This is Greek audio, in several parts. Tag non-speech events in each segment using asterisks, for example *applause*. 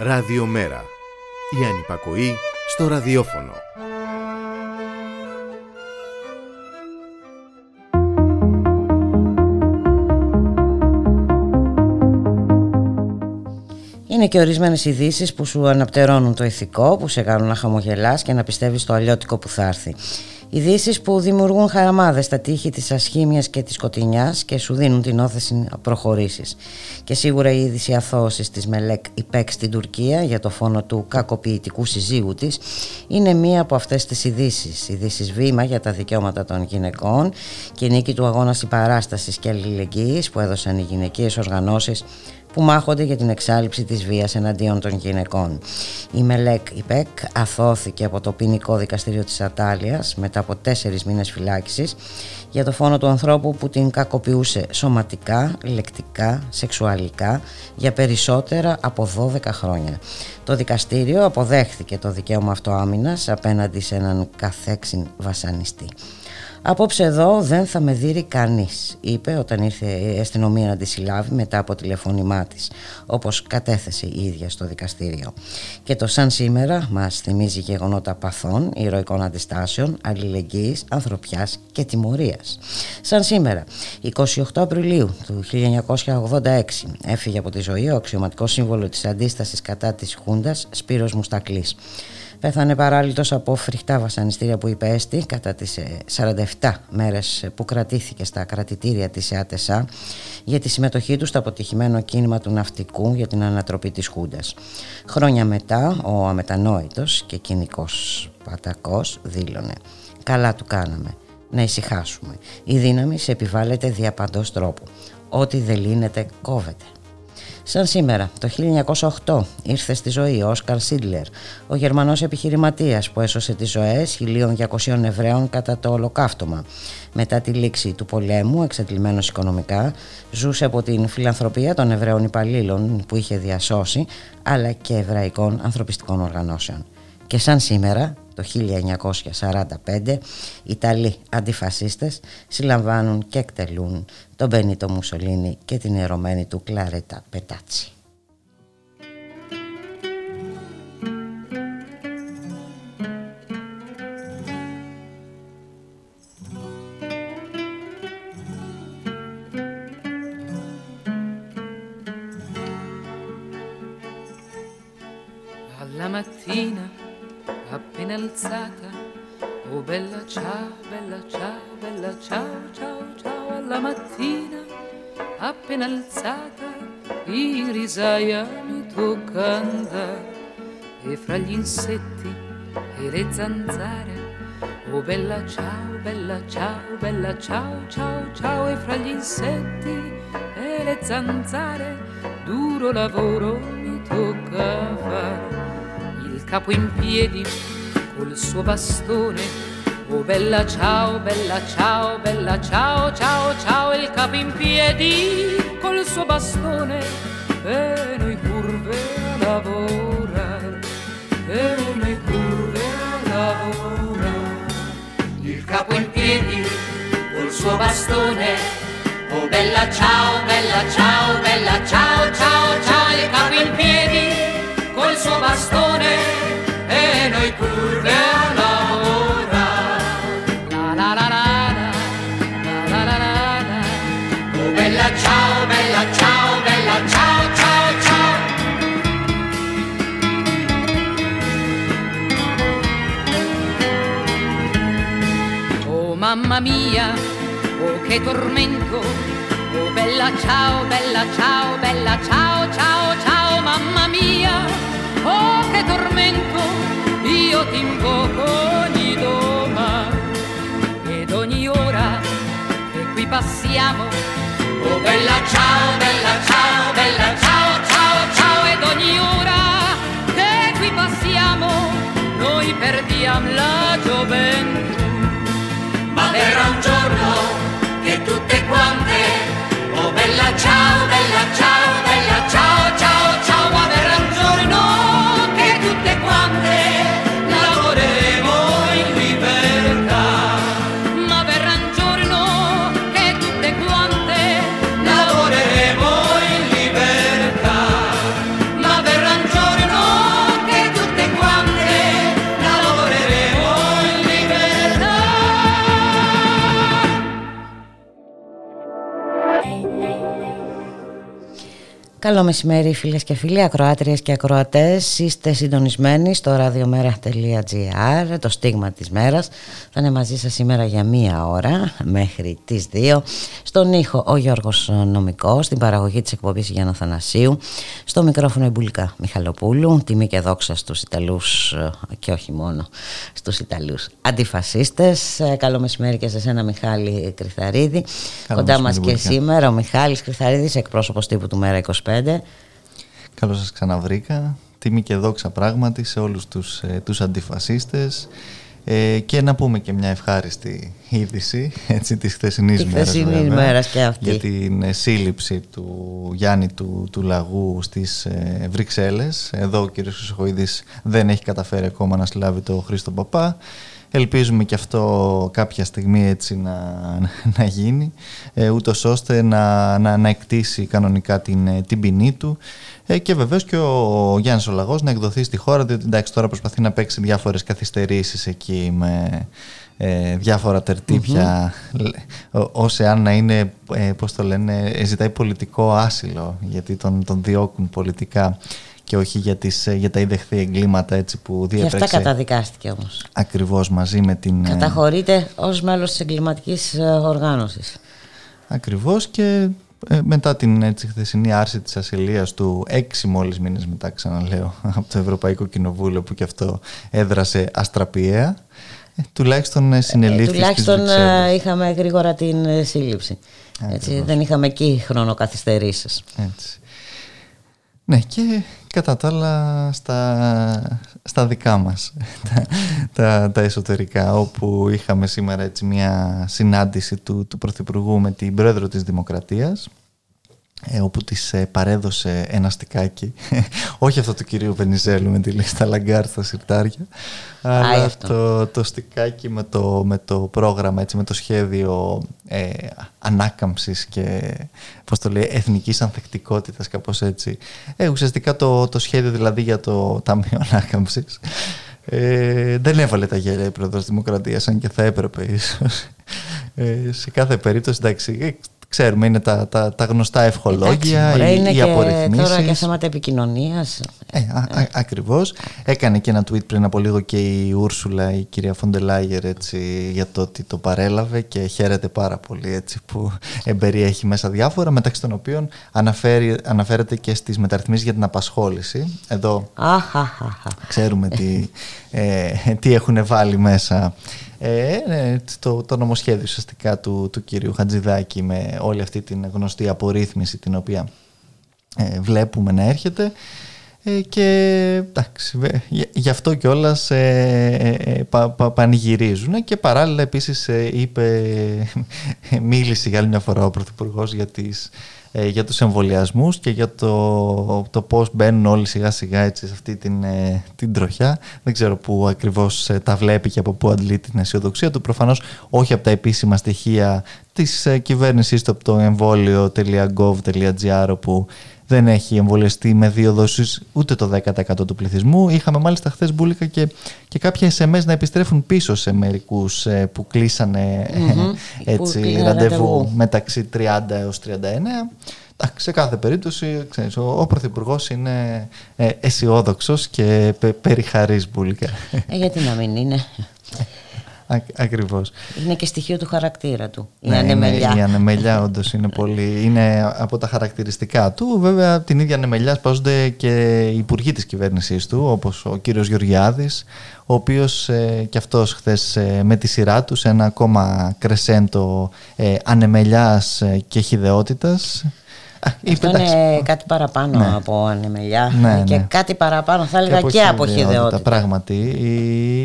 Ραδιομέρα. Η ανυπακοή στο ραδιόφωνο. Είναι και ορισμένες ειδήσεις που σου αναπτερώνουν το ηθικό, που σε κάνουν να χαμογελάς και να πιστεύεις το αλλιώτικο που θα έρθει. Ειδήσεις που δημιουργούν χαραμάδες στα τείχη της ασχήμιας και της σκοτεινιάς και σου δίνουν την όθεση να προχωρήσεις. Και σίγουρα η είδηση αθώωσης της Μελέκ Ιπέκ στην Τουρκία για το φόνο του κακοποιητικού συζύγου της είναι μία από αυτές τις ειδήσεις. Ειδήσεις βήμα για τα δικαιώματα των γυναικών και η νίκη του αγώνα συμπαράστασης και αλληλεγγύης που έδωσαν οι γυναικείες οργανώσεις που μάχονται για την εξάλληψη της βίας εναντίον των γυναικών. Η Μελέκ Ιπέκ αθώθηκε από το ποινικό δικαστήριο της Ατάλειας μετά από τέσσερις μήνες φυλάκισης για το φόνο του ανθρώπου που την κακοποιούσε σωματικά, λεκτικά, σεξουαλικά για περισσότερα από 12 χρόνια. Το δικαστήριο αποδέχθηκε το δικαίωμα αυτοάμυνας απέναντι σε έναν καθέξιν βασανιστή. Απόψε εδώ δεν θα με δει κανείς, είπε όταν ήρθε η αστυνομία να τη συλλάβει μετά από τηλεφώνημά της, όπως κατέθεσε η ίδια στο δικαστήριο. Και το σαν σήμερα μας θυμίζει γεγονότα παθών, ηρωικών αντιστάσεων, αλληλεγγύης, ανθρωπιάς και τιμωρίας. Σαν σήμερα, 28 Απριλίου του 1986, έφυγε από τη ζωή ο αξιωματικός σύμβολος της αντίστασης κατά της Χούντας Σπύρος Μουστακλής. Πέθανε παράλληλος από φρικτά βασανιστήρια που υπέστη κατά τις 47 ε, μέρες που κρατήθηκε στα κρατητήρια της ΕΑΤΕΣΑ για τη συμμετοχή του στο αποτυχημένο κίνημα του ναυτικού για την ανατροπή της Χούντας. Χρόνια μετά ο αμετανόητος και κοινικός Πατακός δήλωνε «Καλά του κάναμε, να ησυχάσουμε. Η δύναμη σε επιβάλλεται δια παντός τρόπου. Ό,τι δεν λύνεται κόβεται». Σαν σήμερα, το 1908, ήρθε στη ζωή ο Όσκαρ Σίτλερ, ο Γερμανός επιχειρηματίας που έσωσε τις ζωές 1.200 Εβραίων κατά το ολοκαύτωμα. Μετά τη λήξη του πολέμου, εξαντλημένος οικονομικά, ζούσε από την φιλανθρωπία των Εβραίων υπαλλήλων που είχε διασώσει, αλλά και εβραϊκών ανθρωπιστικών οργανώσεων. Και σαν σήμερα, το 1945 Ιταλοί αντιφασίστες συλλαμβάνουν και εκτελούν τον Μπένιτο Μουσολίνη και την ερωμένη του Κλαρέτα Πετάτσι. Alla mattina appena alzata. Oh bella ciao, bella ciao, bella ciao, ciao, ciao alla mattina appena alzata. In risaia mi tocca andare e fra gli insetti e le zanzare. Oh bella ciao, bella ciao, bella ciao, ciao, ciao e fra gli insetti e le zanzare duro lavoro mi tocca fare capo in piedi col suo bastone. Oh bella ciao, bella ciao, bella ciao, ciao, ciao, il capo in piedi col suo bastone. E noi curve a lavorare, e noi curve a lavorare. Il capo in piedi col suo bastone. Oh bella ciao, bella ciao, bella ciao, ciao, tormento. Oh bella ciao, bella ciao, bella ciao, ciao, ciao, mamma mia oh che tormento, io ti invoco ogni doma ed ogni ora che qui passiamo. Oh bella ciao, bella ciao, bella ciao, ciao, ciao ed ogni ora che qui passiamo noi perdiamo la gioventù. Ma verrà un giorno tutte quante, oh bella ciao, bella ciao, bella ciao, Καλό μεσημέρι φίλες και φίλοι, ακροάτριες και ακροατές. Είστε συντονισμένοι στο radiomera.gr, το στίγμα της μέρας. Θα είναι μαζί σας σήμερα για μία ώρα μέχρι τις δύο. Στον ήχο ο Γιώργος Νομικός, στην παραγωγή της εκπομπής Γιάννα Θανασίου. Στο μικρόφωνο η Μπουλικά Μιχαλοπούλου, τιμή και δόξα στους Ιταλούς και όχι μόνο στους Ιταλούς αντιφασίστες. Καλό μεσημέρι και σε σένα Μιχάλη Κρυθαρίδη. Κοντά μας και σήμερα ο Μιχάλης Κρυθαρίδης, εκπρόσωπος τύπου του Μέρα 25. Καλώς σας ξαναβρήκα. Τιμή και δόξα πράγματι σε όλους τους, ε, τους αντιφασίστες. Ε, και να πούμε και μια ευχάριστη είδηση έτσι, της χθεσινής μέρας, μέρας και αυτή. για την ε, σύλληψη του Γιάννη του, του Λαγού στις ε, Βρυξέλλες. Εδώ ο κ. Χρυσοχοίδης δεν έχει καταφέρει ακόμα να συλλάβει το Χρήστο Παπά. Ελπίζουμε και αυτό κάποια στιγμή έτσι να, *laughs* να γίνει, ε, ούτως ώστε να, να, να εκτίσει κανονικά την, ε, την ποινή του ε, και βεβαίως και ο Γιάννης ο Λαγός να εκδοθεί στη χώρα, διότι εντάξει τώρα προσπαθεί να παίξει διάφορες καθυστερήσεις εκεί με ε, διάφορα τερτύπια, mm-hmm. αν να είναι, ε, πώς το λένε, ζητάει πολιτικό άσυλο, γιατί τον, τον διώκουν πολιτικά και όχι για, τις, ε, για τα είδεχθη εγκλήματα έτσι που διέπραξε. Και αυτά καταδικάστηκε όμως. Ακριβώς μαζί με την... Ε, Καταχωρείται ως μέλος της εγκληματικής ε, οργάνωσης. Ακριβώς και μετά την έτσι, χθεσινή άρση της ασυλίας του έξι μόλις μήνες μετά ξαναλέω *laughs* από το Ευρωπαϊκό Κοινοβούλιο που και αυτό έδρασε αστραπιαία τουλάχιστον συνελήφθη ε, Τουλάχιστον είχαμε γρήγορα την σύλληψη. Έτσι, δεν είχαμε εκεί χρονοκαθυστερήσεις. Έτσι. Ναι και κατά τα άλλα στα, στα δικά μας τα, τα, εσωτερικά όπου είχαμε σήμερα έτσι μια συνάντηση του, του Πρωθυπουργού με την Πρόεδρο της Δημοκρατίας. ε, όπου της ε, παρέδωσε ένα στικάκι. *laughs* Όχι αυτό του κυρίου Βενιζέλου με τη λίστα Λαγκάρντ στα συρτάρια αλλά το, το στικάκι με το, με το πρόγραμμα έτσι, με το σχέδιο ε, ανάκαμψης και πώς το λέει, εθνικής ανθεκτικότητας κάπως έτσι. Ε, ουσιαστικά το, το σχέδιο δηλαδή για το Ταμείο Ανάκαμψης ε, δεν έβαλε τα γέλια η Πρόεδρος Δημοκρατίας αν και θα έπρεπε ίσως. Ε, σε κάθε περίπτωση εντάξει Ξέρουμε, είναι τα, τα, τα γνωστά ευχολόγια, Εντάξει, οι, είναι οι απορριθμίσεις. Τώρα και θέματα επικοινωνίας. Ε, α, α, ακριβώς. Έκανε και ένα tweet πριν από λίγο και η Ούρσουλα, η κυρία Φοντελάγερ, έτσι, για το ότι το παρέλαβε και χαίρεται πάρα πολύ έτσι, που εμπεριέχει μέσα διάφορα, μεταξύ των οποίων αναφέρει, αναφέρεται και στις μεταρρυθμίσεις για την απασχόληση. Εδώ ξέρουμε τι, ε, τι έχουν βάλει μέσα ε, ναι, το, το νομοσχέδιο ουσιαστικά του, του κυρίου Χατζηδάκη με όλη αυτή την γνωστή απορρίθμιση την οποία ε, βλέπουμε να έρχεται. Ε, και εντάξει, γι' αυτό κιόλας ε, ε, πα, πα, πανηγυρίζουν. Και παράλληλα επίσης είπε, μίλησε για άλλη μια φορά ο Πρωθυπουργός για τις ε, για τους εμβολιασμούς και για το, το πώς μπαίνουν όλοι σιγά σιγά έτσι, σε αυτή την, ε, την τροχιά. Δεν ξέρω πού ακριβώς ε, τα βλέπει και από πού αντλεί την αισιοδοξία του. Προφανώς όχι από τα επίσημα στοιχεία της ε, κυβέρνησης του από το εμβόλιο.gov.gr όπου δεν έχει εμβολιαστεί με δύο δόσεις ούτε το 10% του πληθυσμού. Είχαμε μάλιστα χθες μπουλικα και, και κάποια SMS να επιστρέφουν πίσω σε μερικούς ε, που κλεισανε έτσι, ραντεβού μεταξύ 30 έως 39. Σε κάθε περίπτωση, ξέρεις, ο, ο Πρωθυπουργός είναι ε, αισιόδοξος και πε, περιχαρής μπουλικα. Ε, γιατί να μην είναι. *laughs* Ακριβώς. Είναι και στοιχείο του χαρακτήρα του. Η ναι, ανεμελιά. η ανεμελιά, όντως, είναι πολύ. Είναι από τα χαρακτηριστικά του. Βέβαια, την ίδια ανεμελιά σπάζονται και οι υπουργοί της κυβέρνησής του, όπως ο κύριος Γεωργιάδης, ο οποίος ε, και αυτός χθες ε, με τη σειρά τους σε ένα ακόμα κρεσέντο ε, ανεμελιάς ε, και χιδεότητας αυτό είναι κάτι παραπάνω ναι. από ανεμελιά ναι, και ναι. κάτι παραπάνω θα έλεγα και, και από χειδεότητα. Πράγματι,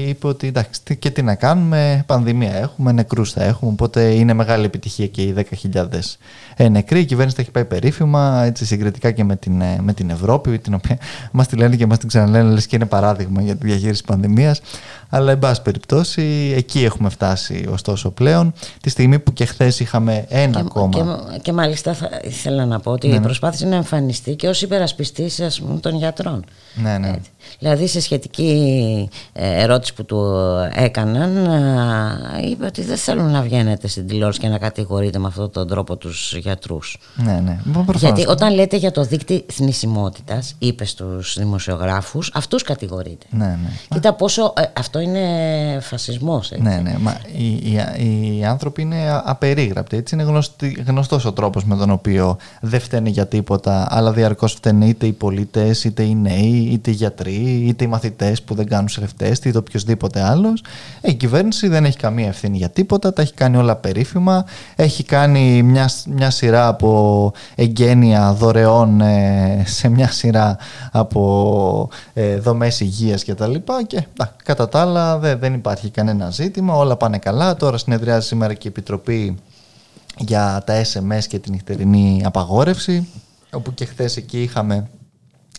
είπε ότι εντάξει, και τι να κάνουμε, πανδημία έχουμε, νεκρούς θα έχουμε, οπότε είναι μεγάλη επιτυχία και οι 10.000 ε, νεκροί. Η κυβέρνηση τα έχει πάει περίφημα, έτσι συγκριτικά και με την, ε, με την Ευρώπη, την οποία *laughs* μας τη λένε και μας την ξαναλένε, λες και είναι παράδειγμα για τη διαχείριση πανδημίας. Αλλά, εν πάση περιπτώσει, εκεί έχουμε φτάσει ωστόσο πλέον. Τη στιγμή που και χθες είχαμε ένα και, κόμμα. Και, και μάλιστα θα ήθελα να πω ότι ναι, ναι. προσπάθησε να εμφανιστεί και ως υπερασπιστής των γιατρών. Ναι, ναι. Δηλαδή σε σχετική ε, ερώτηση που του έκαναν είπε ότι δεν θέλουν να βγαίνετε στην τηλεόραση και να κατηγορείτε με αυτόν τον τρόπο τους γιατρούς. Ναι, ναι. Γιατί όταν λέτε για το δίκτυο θνησιμότητας, είπε στους δημοσιογράφους, αυτούς κατηγορείτε. Ναι, ναι. Κοίτα πόσο, ε, αυτό είναι φασισμός. Έτσι. Ναι, ναι. Μα οι, οι, οι άνθρωποι είναι απερίγραπτοι. Έτσι είναι γνωστή, γνωστός ο τρόπος με τον οποίο δεν φταίνε για τίποτα, αλλά διαρκώς φταίνε είτε οι πολίτες, είτε οι νέοι, είτε οι γιατροί, είτε οι μαθητές που δεν κάνουν self-test, είτε οποιοδήποτε άλλος. Ε, η κυβέρνηση δεν έχει καμία ευθύνη για τίποτα, τα έχει κάνει όλα περίφημα. Έχει κάνει μια, μια σειρά από εγγένεια δωρεών ε, σε μια σειρά από ε, δομές υγείας κτλ. Και, και κατά τα άλλα δεν, δεν υπάρχει κανένα ζήτημα, όλα πάνε καλά. Τώρα συνεδριάζει σήμερα και η Επιτροπή για τα SMS και την νυχτερινή απαγόρευση όπου και χθες εκεί είχαμε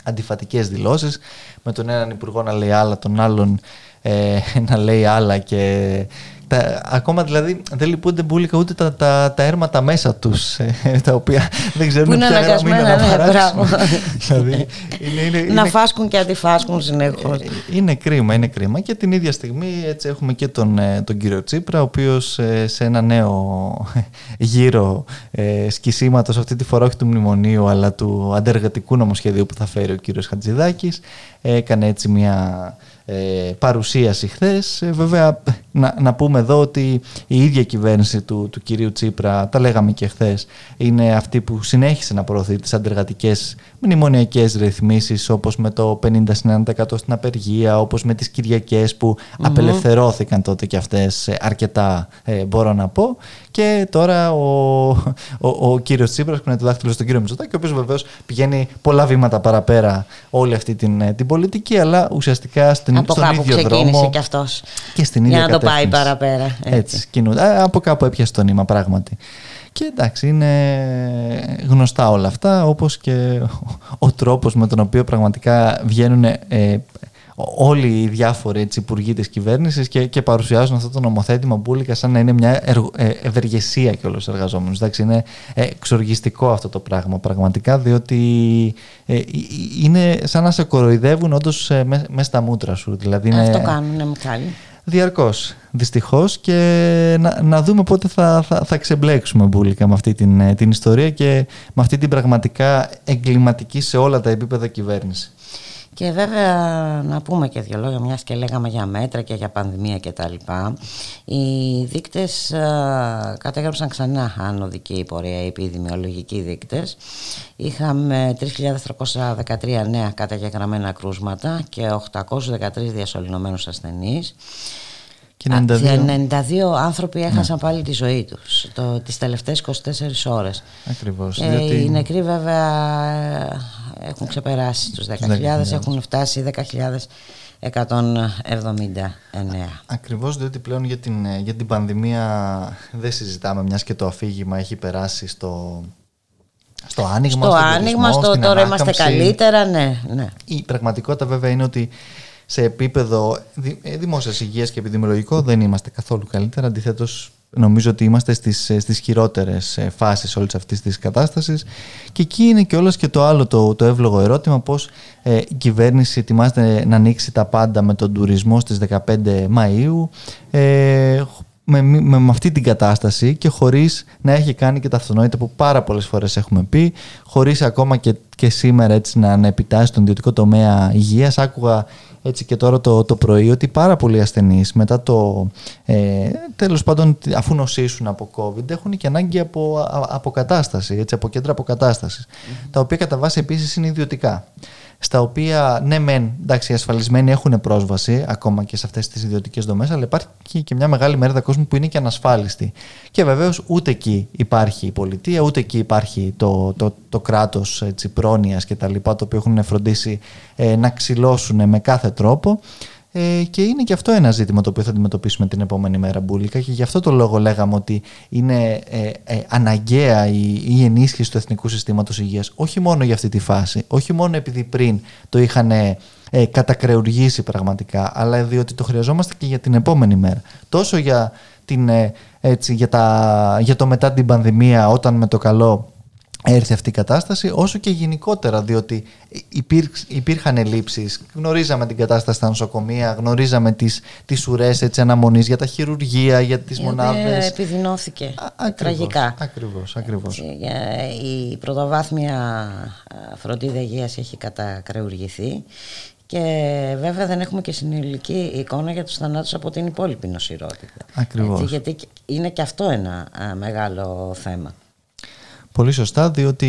αντιφατικές δηλώσεις. Με τον έναν υπουργό να λέει άλλα, τον άλλον ε, *laughs* να λέει άλλα και τα, ακόμα δηλαδή δεν λυπούνται μπουλικα ούτε τα, τα, τα έρματα μέσα τους ε, τα οποία δεν ξέρουν ποια είναι να παράξουν. δηλαδή, είναι, είναι, είναι, να φάσκουν και αντιφάσκουν συνεχώς. Ε, είναι κρίμα, είναι κρίμα και την ίδια στιγμή έτσι έχουμε και τον, ε, τον κύριο Τσίπρα ο οποίος σε ένα νέο γύρο ε, σκισίματος αυτή τη φορά όχι του μνημονίου αλλά του αντεργατικού νομοσχεδίου που θα φέρει ο κύριος Χατζηδάκης έκανε έτσι μια ε, παρουσίαση χθες. Ε, βέβαια, να, να πούμε εδώ ότι η ίδια κυβέρνηση του, του κυρίου Τσίπρα, τα λέγαμε και χθες, είναι αυτή που συνέχισε να προωθεί τις αντεργατικές μνημονιακές ρυθμίσεις, όπως με το 50 100 στην απεργία, όπως με τις Κυριακές που απελευθερώθηκαν τότε και αυτές ε, αρκετά, ε, μπορώ να πω. Και τώρα ο, ο, ο κύριος Τσίπρας που είναι το δάχτυλο στον κύριο Μητσοτάκη, ο οποίος βεβαίως πηγαίνει πολλά βήματα παραπέρα όλη αυτή την, ε, την πολιτική, αλλά ουσιαστικά στην, από στον κάπου ίδιο ξεκίνησε δρόμο. και αυτός. Και στην ίδια Για να το πάει κατεύθυνση. παραπέρα. Έτσι. Έτσι, κινούνται. Από κάπου έπιασε το νήμα, πράγματι. Και εντάξει, είναι γνωστά όλα αυτά, όπως και ο, ο τρόπος με τον οποίο πραγματικά βγαίνουν ε, όλοι οι διάφοροι έτσι, υπουργοί της κυβέρνησης και, και παρουσιάζουν αυτό το νομοθέτημα μπουλικα σαν να είναι μια εργο, ε, ευεργεσία και όλους τους εργαζόμενους. Εντάξει, είναι ε, εξοργιστικό αυτό το πράγμα πραγματικά, διότι ε, ε, είναι σαν να σε κοροϊδεύουν όντως ε, μέσα στα μούτρα σου. Δηλαδή είναι, Αυτό κάνουν, ναι, Μιχάλη. Διαρκώς, δυστυχώς και να, να δούμε πότε θα, θα, θα ξεμπλέξουμε μπουλικα με αυτή την, ε, την ιστορία και με αυτή την πραγματικά εγκληματική σε όλα τα επίπεδα κυβέρνηση. Και βέβαια να πούμε και δύο λόγια, μιας και λέγαμε για μέτρα και για πανδημία και τα λοιπά. Οι δείκτες α, κατέγραψαν ξανά άνοδικη πορεία, οι επιδημιολογικοί δείκτες. Είχαμε 3.313 νέα καταγεγραμμένα κρούσματα και 813 διασωληνωμένους ασθενείς. Και 92, 92 άνθρωποι έχασαν πάλι τη ζωή τους το, τις τελευταίες 24 ώρες. Ακριβώς. Ε, διότι... Οι νεκροί βέβαια ε, έχουν ξεπεράσει τους 10.000, 10.000. έχουν φτάσει 10.179. Ακριβώς διότι πλέον για την, ε, για την πανδημία δεν συζητάμε μιας και το αφήγημα έχει περάσει στο, στο άνοιγμα, Στο στον άνοιγμα, τουρισμό, στο στην τώρα είμαστε ανάκαμψη. καλύτερα, ναι, ναι. Η πραγματικότητα βέβαια είναι ότι σε επίπεδο δη- ε, δημόσιας υγείας και επιδημιολογικό δεν είμαστε καθόλου καλύτερα. Αντιθέτως νομίζω ότι είμαστε στις, ε, στις χειρότερες ε, φάσεις όλης αυτής της κατάστασης και εκεί είναι και όλος και το άλλο το, το εύλογο ερώτημα πως ε, η κυβέρνηση ετοιμάζεται να ανοίξει τα πάντα με τον τουρισμό στις 15 Μαΐου ε, με, με, με αυτή την κατάσταση και χωρίς να έχει κάνει και τα αυτονόητα που πάρα πολλές φορές έχουμε πει, χωρίς ακόμα και, και σήμερα έτσι να, να επιτάσσει τον ιδιωτικό τομέα υγείας. Άκουγα έτσι και τώρα το, το πρωί ότι πάρα πολλοί ασθενείς μετά το ε, τέλος πάντων αφού νοσήσουν από COVID έχουν και ανάγκη από α- αποκατάσταση, έτσι, από κέντρα αποκατάστασης, τα οποία κατά βάση επίσης είναι ιδιωτικά στα οποία ναι μεν εντάξει, οι ασφαλισμένοι έχουν πρόσβαση ακόμα και σε αυτές τις ιδιωτικές δομές αλλά υπάρχει και μια μεγάλη μερίδα κόσμου που είναι και ανασφάλιστη και βεβαίως ούτε εκεί υπάρχει η πολιτεία ούτε εκεί υπάρχει το, το, το κράτος έτσι, πρόνοιας και τα λοιπά το οποίο έχουν φροντίσει ε, να ξυλώσουν με κάθε τρόπο ε, και είναι και αυτό ένα ζήτημα το οποίο θα αντιμετωπίσουμε την επόμενη μέρα μπουλικα και γι' αυτό το λόγο λέγαμε ότι είναι ε, ε, αναγκαία η, η ενίσχυση του εθνικού συστήματος υγείας όχι μόνο για αυτή τη φάση, όχι μόνο επειδή πριν το είχαν ε, ε, κατακρεουργήσει πραγματικά αλλά διότι το χρειαζόμαστε και για την επόμενη μέρα. Τόσο για, την, ε, έτσι, για, τα, για το μετά την πανδημία όταν με το καλό έρθει αυτή η κατάσταση, όσο και γενικότερα, διότι υπήρχαν ελλείψεις. Γνωρίζαμε την κατάσταση στα νοσοκομεία, γνωρίζαμε τις, τις ουρές έτσι, αναμονής για τα χειρουργία, για τις η μονάδες. επιδεινώθηκε τραγικά. Ακριβώς, ακριβώς. η πρωτοβάθμια φροντίδα υγείας έχει κατακρεουργηθεί και βέβαια δεν έχουμε και συνολική εικόνα για τους θανάτους από την υπόλοιπη νοσηρότητα. Ακριβώς. γιατί είναι και αυτό ένα μεγάλο θέμα. Πολύ σωστά, διότι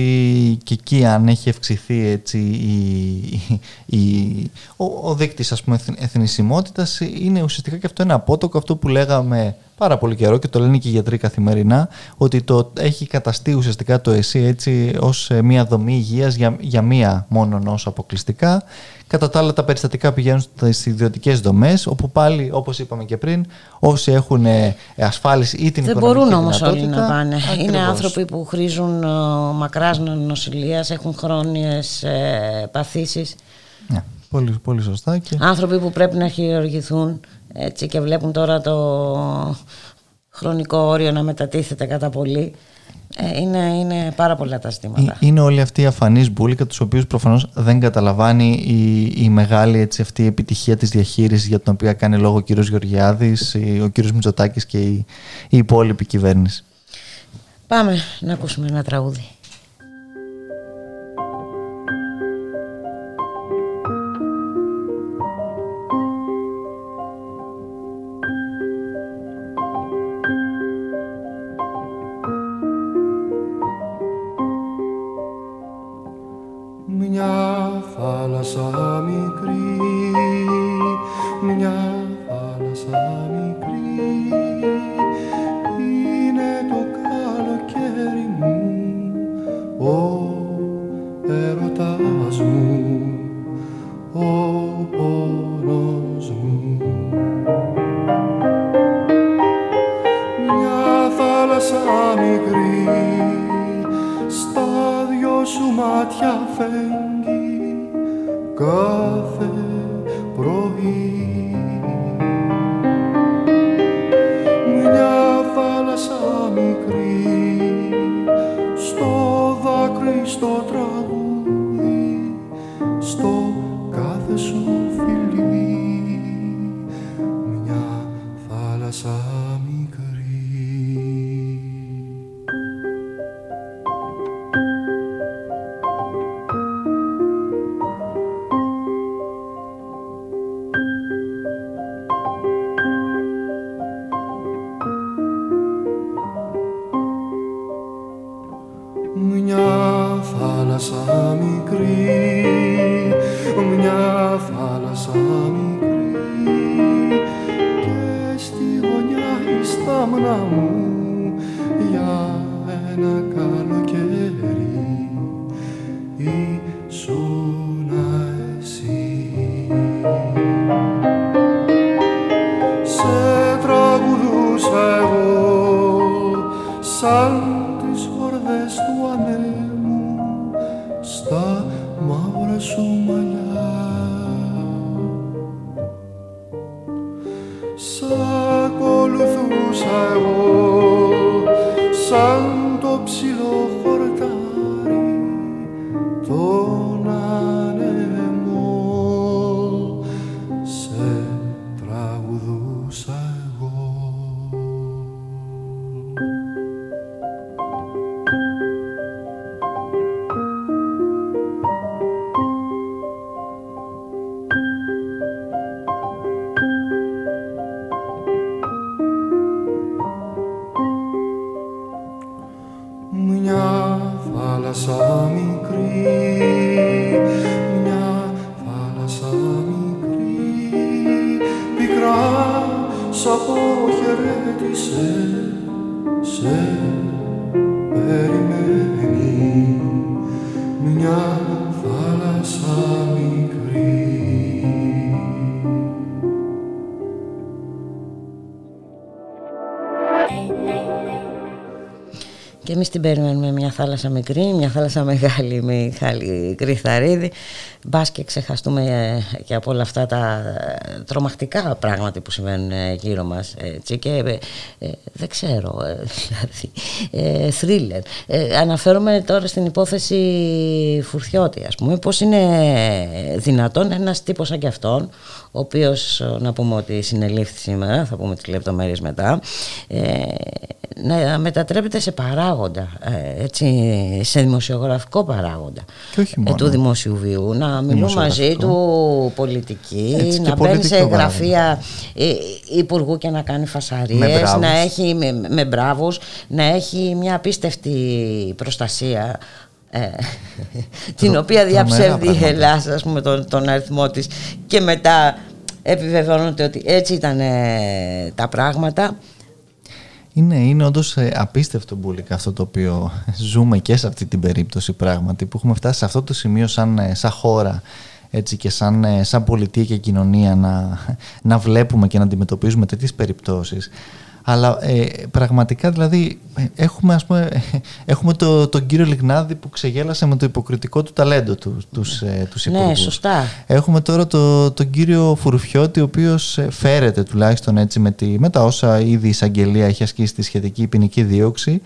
και εκεί αν έχει αυξηθεί έτσι η, η, ο, ο δείκτης ας πούμε εθνισιμότητας είναι ουσιαστικά και αυτό ένα απότοκο αυτό που λέγαμε πάρα πολύ καιρό και το λένε και οι γιατροί καθημερινά ότι το έχει καταστεί ουσιαστικά το ΕΣΥ έτσι ως ε, μια δομή υγείας για, για μία μόνο νόσο αποκλειστικά Κατά τα άλλα, τα περιστατικά πηγαίνουν στις ιδιωτικές δομές, όπου πάλι, όπως είπαμε και πριν, όσοι έχουν ε, ασφάλιση ή την Δεν οικονομική μπορούν όμως όλοι να πάνε. Είναι άνθρωποι που χρήζουν ε, μακράς νοσηλείας, έχουν χρόνιες παθήσεις. Ναι, πολύ, πολύ σωστά. Και... Άνθρωποι που πρέπει να χειρουργηθούν έτσι και βλέπουν τώρα το χρονικό όριο να μετατίθεται κατά πολύ. Ε, είναι, είναι πάρα πολλά τα ζητήματα. Ε, είναι όλοι αυτοί οι αφανείς μπουλικα τους οποίους προφανώς δεν καταλαβαίνει η, η μεγάλη έτσι, αυτή επιτυχία της διαχείρισης για την οποία κάνει λόγο ο κύριος Γεωργιάδης, ο κύριος Μητσοτάκης και η, η υπόλοιπη κυβέρνηση. Πάμε να ακούσουμε ένα τραγούδι. fęgi. God. Θάλασσα μικρή, μια θάλασσα *laughs* μεγάλη, Μιχάλη Κρυθαρίδη. Μπας και ξεχαστούμε ε, και από όλα αυτά τα ε, τρομακτικά πράγματα που συμβαίνουν ε, γύρω μας. Έτσι, και δεν ξέρω, *laughs* δηλαδή, θρίλερ. αναφέρομαι τώρα στην υπόθεση Φουρθιώτη, ας πούμε, πώς είναι δυνατόν ένας τύπος σαν και αυτόν, ο οποίος να πούμε ότι συνελήφθη σήμερα, θα πούμε τις λεπτομέρειες μετά, να μετατρέπεται σε παράγοντα, έτσι, σε δημοσιογραφικό παράγοντα του δημοσίου βίου, να μιλούν μαζί του πολιτική, να μπαίνει σε γραφεία ε, υπουργού και να κάνει φασαρίες, να έχει με, με μπράβους, να έχει μια απίστευτη προστασία ε, *laughs* την οποία διαψεύδει η Ελλάδα ας πούμε τον, τον αριθμό της. Και μετά επιβεβαιώνεται ότι έτσι ήταν τα πράγματα είναι, είναι όντως ε, απίστευτο μπουλικά αυτό το οποίο ζούμε και σε αυτή την περίπτωση πράγματι που έχουμε φτάσει σε αυτό το σημείο σαν, ε, σαν χώρα έτσι και σαν, ε, σαν πολιτεία και κοινωνία να, να βλέπουμε και να αντιμετωπίζουμε τέτοιες περιπτώσεις αλλά ε, πραγματικά δηλαδή έχουμε, ας πούμε, *laughs* έχουμε το, τον κύριο Λιγνάδη που ξεγέλασε με το υποκριτικό του ταλέντο του, τους, ε, τους Ναι, σωστά. Έχουμε τώρα το, τον κύριο Φουρουφιώτη ο οποίος ε, φέρεται τουλάχιστον έτσι με, τη, με τα όσα ήδη η εισαγγελία έχει ασκήσει τη σχετική ποινική δίωξη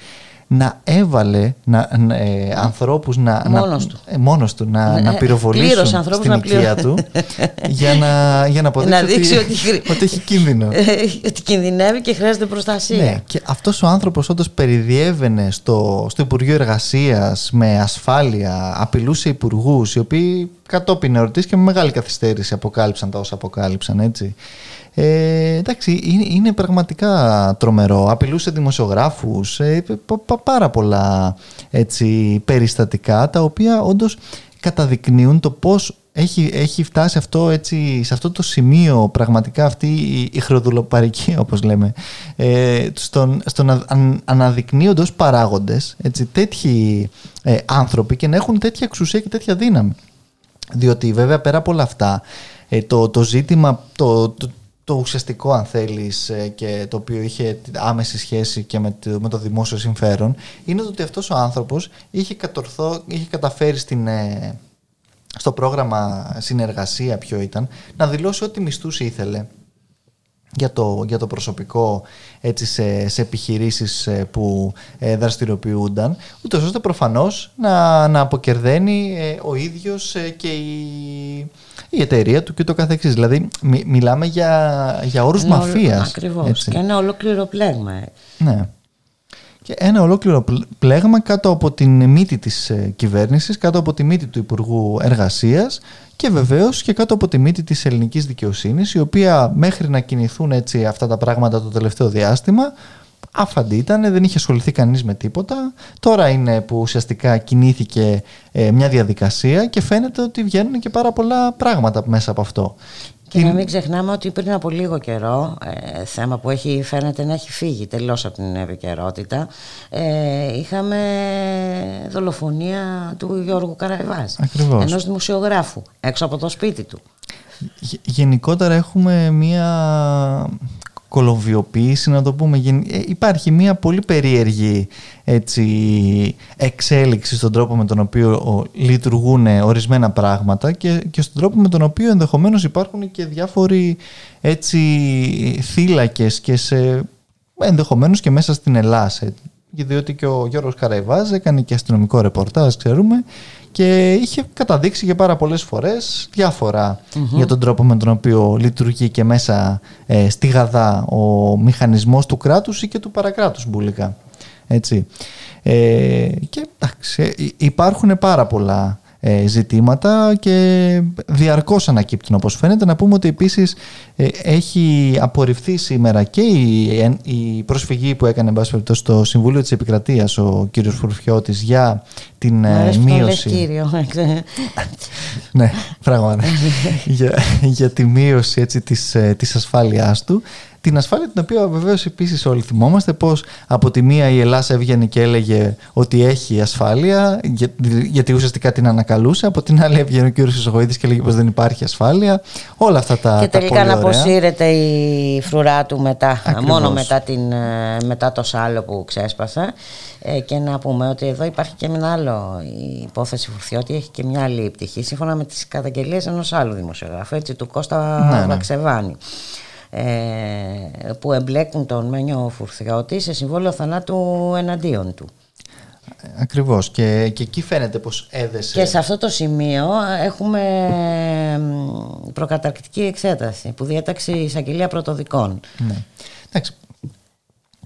να έβαλε να, ε, ανθρώπους να, μόνος του, ε, μόνος του να, ναι, να πυροβολήσουν στην οικία του *laughs* για να, για να αποδείξει ότι, ότι, ότι, έχει κίνδυνο. Ε, *laughs* ότι κινδυνεύει και χρειάζεται προστασία. Ναι, και αυτός ο άνθρωπος όντως περιδιέβαινε στο, στο Υπουργείο Εργασίας με ασφάλεια, απειλούσε υπουργούς, οι οποίοι κατόπιν ερωτής και με μεγάλη καθυστέρηση αποκάλυψαν τα όσα αποκάλυψαν έτσι. Ε, εντάξει, είναι, είναι, πραγματικά τρομερό. Απειλούσε δημοσιογράφους, ε, πάρα πολλά έτσι, περιστατικά τα οποία όντως καταδεικνύουν το πώς έχει, έχει φτάσει αυτό έτσι, σε αυτό το σημείο πραγματικά αυτή η, η χροδουλοπαρική όπως λέμε ε, στον, στον αναδεικνύοντος παράγοντες έτσι, τέτοιοι ε, άνθρωποι και να έχουν τέτοια εξουσία και τέτοια δύναμη διότι βέβαια πέρα από όλα αυτά ε, το, το ζήτημα το, το, το ουσιαστικό αν θέλεις ε, και το οποίο είχε άμεση σχέση και με το, με το δημόσιο συμφέρον είναι το ότι αυτός ο άνθρωπος είχε, κατορθώ, είχε καταφέρει στην, ε, στο πρόγραμμα συνεργασία ποιο ήταν να δηλώσει ό,τι μισθούς ήθελε για το, για το προσωπικό έτσι, σε, σε επιχειρήσεις ε, που ε, δραστηριοποιούνταν ούτως ώστε προφανώς να, να αποκερδαίνει ο ίδιος και η η εταιρεία του και το καθεξής. Δηλαδή μιλάμε για, για όρους ένα μαφίας. Ακριβώς. Και ένα ολόκληρο πλέγμα. Ναι. Και ένα ολόκληρο πλέγμα κάτω από την μύτη της ε, κυβέρνησης, κάτω από τη μύτη του Υπουργού Εργασίας και βεβαίως και κάτω από τη μύτη της ελληνικής δικαιοσύνης, η οποία μέχρι να κινηθούν έτσι αυτά τα πράγματα το τελευταίο διάστημα άφαντη ήταν, δεν είχε ασχοληθεί κανείς με τίποτα. Τώρα είναι που ουσιαστικά κινήθηκε ε, μια διαδικασία και φαίνεται ότι βγαίνουν και πάρα πολλά πράγματα μέσα από αυτό. Και να μην ξεχνάμε ότι πριν από λίγο καιρό, ε, θέμα που έχει, φαίνεται να έχει φύγει τελώς από την επικαιρότητα, ε, είχαμε δολοφονία του Γιώργου Καραϊβάς, Ακριβώς. ενός δημοσιογράφου, έξω από το σπίτι του. Γενικότερα έχουμε μία κολομβιοποίηση να το πούμε. Ε, υπάρχει μια πολύ περίεργη έτσι, εξέλιξη στον τρόπο με τον οποίο λειτουργούν ορισμένα πράγματα και, και στον τρόπο με τον οποίο ενδεχομένως υπάρχουν και διάφοροι έτσι, θύλακες και σε, ενδεχομένως και μέσα στην Ελλάδα. Διότι και ο Γιώργος Καραϊβάς έκανε και αστυνομικό ρεπορτάζ, ξέρουμε, και είχε καταδείξει και πάρα πολλές φορές για τον τρόπο με τον οποίο λειτουργεί και μέσα ε, στη Γαδά ο μηχανισμός του κράτους ή και του παρακράτους μπουλικά. Έτσι. Ε, και εντάξει, ε, υπάρχουν πάρα πολλά ε, ζητήματα και διαρκώς ανακύπτουν όπως φαίνεται. Να πούμε ότι επίσης ε, έχει απορριφθεί σήμερα και η, η προσφυγή που έκανε στο Συμβούλιο της Επικρατείας ο κύριος Φουρφιώτης για την ε, μείωση... κύριο. *laughs* ναι, πράγματι. για, για τη μείωση έτσι, της, της ασφάλειάς του. Την ασφάλεια την οποία βεβαίως επίσης όλοι θυμόμαστε πως από τη μία η Ελλάδα έβγαινε και έλεγε ότι έχει ασφάλεια, γιατί ουσιαστικά την ανακαλούσε. Από την άλλη έβγαινε ο κ. Ισογοίδη και έλεγε πως δεν υπάρχει ασφάλεια. Όλα αυτά τα. Και τελικά να αποσύρεται η φρουρά του μετά, μόνο μετά, την, ε, μετά το σάλο που ξέσπασε. Ε, και να πούμε ότι εδώ υπάρχει και ένα άλλο η υπόθεση Φουρθιώτη έχει και μια άλλη πτυχή σύμφωνα με τις καταγγελίες ενός άλλου δημοσιογράφου έτσι, του Κώστα ναι, ναι. Βαξεβάνη ε, που εμπλέκουν τον Μένιο Φουρθιώτη σε συμβόλαιο θανάτου εναντίον του. Ακριβώς και, και εκεί φαίνεται πως έδεσε. Και σε αυτό το σημείο έχουμε προκαταρκτική εξέταση που διέταξε η εισαγγελία πρωτοδικών. Ναι. Εντάξει,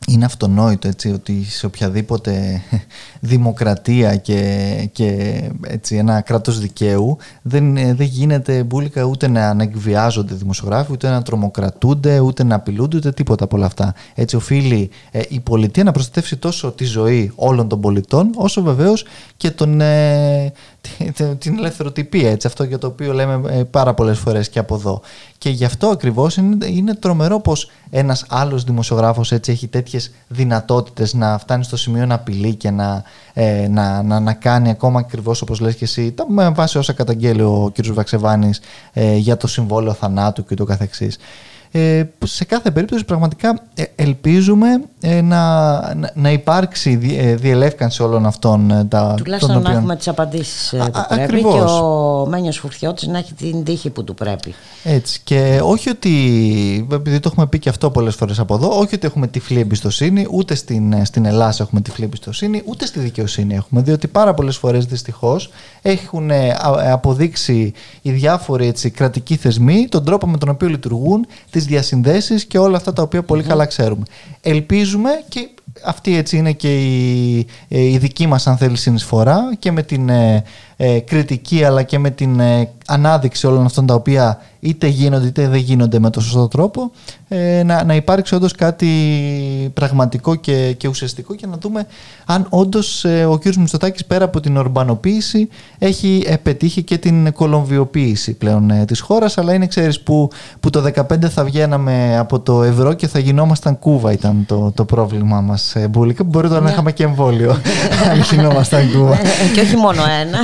είναι αυτονόητο έτσι, ότι σε οποιαδήποτε *laughs* δημοκρατία και, και έτσι, ένα κράτος δικαίου δεν, δεν γίνεται μπουλικα ούτε να, να εκβιάζονται δημοσιογράφοι, ούτε να τρομοκρατούνται, ούτε να απειλούνται, ούτε τίποτα από όλα αυτά. Έτσι οφείλει ε, η πολιτεία να προστατεύσει τόσο τη ζωή όλων των πολιτών, όσο βεβαίως και τον, ε, την ελευθεροτυπία, έτσι, αυτό για το οποίο λέμε ε, πάρα πολλές φορές και από εδώ. Και γι' αυτό ακριβώς είναι, είναι τρομερό πως ένας άλλος δημοσιογράφος έτσι έχει τέτοιες δυνατότητες να φτάνει στο σημείο να απειλεί και να, ε, να, να, να, κάνει ακόμα ακριβώς όπως λες και εσύ με βάση όσα καταγγέλει ο κ. Βαξεβάνης ε, για το συμβόλαιο θανάτου και το καθεξής. Ε, σε κάθε περίπτωση πραγματικά ε, ελπίζουμε ε, να, να, υπάρξει διελεύκανση όλων αυτών. Τα, Τουλάχιστον να έχουμε τις απαντήσεις που πρέπει και ο Μένιος Φουρτιώτης να έχει την τύχη που του πρέπει. Έτσι και όχι ότι, επειδή το έχουμε πει και αυτό πολλές φορές από εδώ, όχι ότι έχουμε τυφλή εμπιστοσύνη, ούτε στην, στην Ελλάδα έχουμε τυφλή εμπιστοσύνη, ούτε στη δικαιοσύνη έχουμε, διότι πάρα πολλές φορές δυστυχώς έχουν αποδείξει οι διάφοροι έτσι, κρατικοί θεσμοί τον τρόπο με τον οποίο λειτουργούν, τις διασυνδέσεις και όλα αυτά τα οποία πολύ καλά ξέρουμε. Ελπίζουμε και αυτή έτσι είναι και η, ε, η δική μας αν θέλεις συνεισφορά και με την ε, ε, κριτική αλλά και με την ε, ανάδειξη όλων αυτών τα οποία είτε γίνονται είτε δεν γίνονται με τον σωστό τρόπο ε, να, να υπάρξει όντως κάτι πραγματικό και, και ουσιαστικό και να δούμε αν όντως ε, ο κ. Μητσοτάκης πέρα από την ορμπανοποίηση έχει πετύχει και την κολομβιοποίηση πλέον ε, της χώρας αλλά είναι ξέρεις που, που το 2015 θα βγαίναμε από το ευρώ και θα γινόμασταν κούβα ήταν το, το πρόβλημά μας ε, Μπούλικα μπορεί τώρα να ναι. είχαμε και εμβόλιο αν γινόμασταν κούβα και όχι μόνο ένα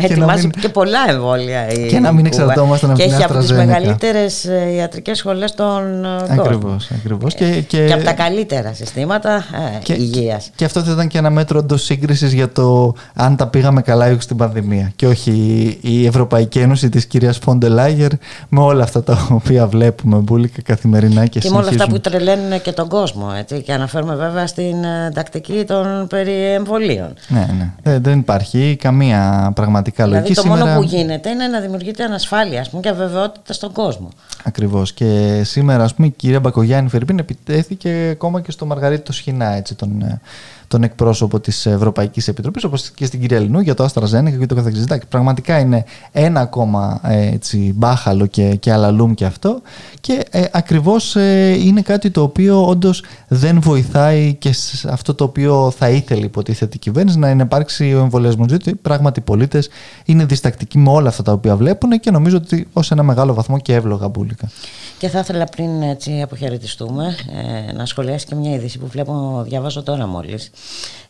ετοιμάζει *laughs* και, μην... και πολλά εμβόλια και να μην εξαρτώμασταν από την Και έχει από τις μεγαλύτερες ε, ιατρικές σχολές των ε, Ακριβώς. Ακριβώς. Και, και... και από τα καλύτερα συστήματα ε, και, υγείας. Και αυτό θα ήταν και ένα μέτρο εντός σύγκρισης για το αν τα πήγαμε καλά ή στην πανδημία. Και όχι η Ευρωπαϊκή Ένωση της κυρίας Φόντελάγερ με όλα αυτά τα οποία βλέπουμε μπουλικα καθημερινά και, και με όλα αυτά που τρελαίνουν και τον κόσμο. Έτσι, και αναφέρουμε βέβαια στην τακτική των περί εμβολίων. Ναι, ναι. Δεν, υπάρχει καμία πραγματικά δηλαδή, λογική. Το μόνο που γίνεται είναι να δημιουργείται ανασφάλεια πούμε, και αβεβαιότητα στον κόσμο. Ακριβώς. Και σήμερα, ας πούμε, η κυρία Μπακογιάννη Φερρυπίν επιτέθηκε ακόμα και στο Μαργαρίτο Σχοινά, έτσι, τον, ε, τον εκπρόσωπο της Ευρωπαϊκής Επιτροπής, όπως και στην κυρία Λινού για το Αστραζένικα και το καθεξής. Πραγματικά είναι ένα ακόμα ε, έτσι, μπάχαλο και, και αλαλούμ και αυτό. Και ε, ακριβώς ε, είναι κάτι το οποίο όντως δεν βοηθάει και σε αυτό το οποίο θα ήθελε υποτίθεται η κυβέρνηση να υπάρξει ο εμβολιασμός. Διότι πράγματι οι πολίτες είναι διστακτικοί με όλα αυτά τα οποία βλέπουν και νομίζω ότι ως ένα μεγάλο βαθμό και εύλογα μπουλικα. Και θα ήθελα πριν έτσι αποχαιρετιστούμε ε, να σχολιάσεις και μια είδηση που βλέπω, διαβάζω τώρα μόλις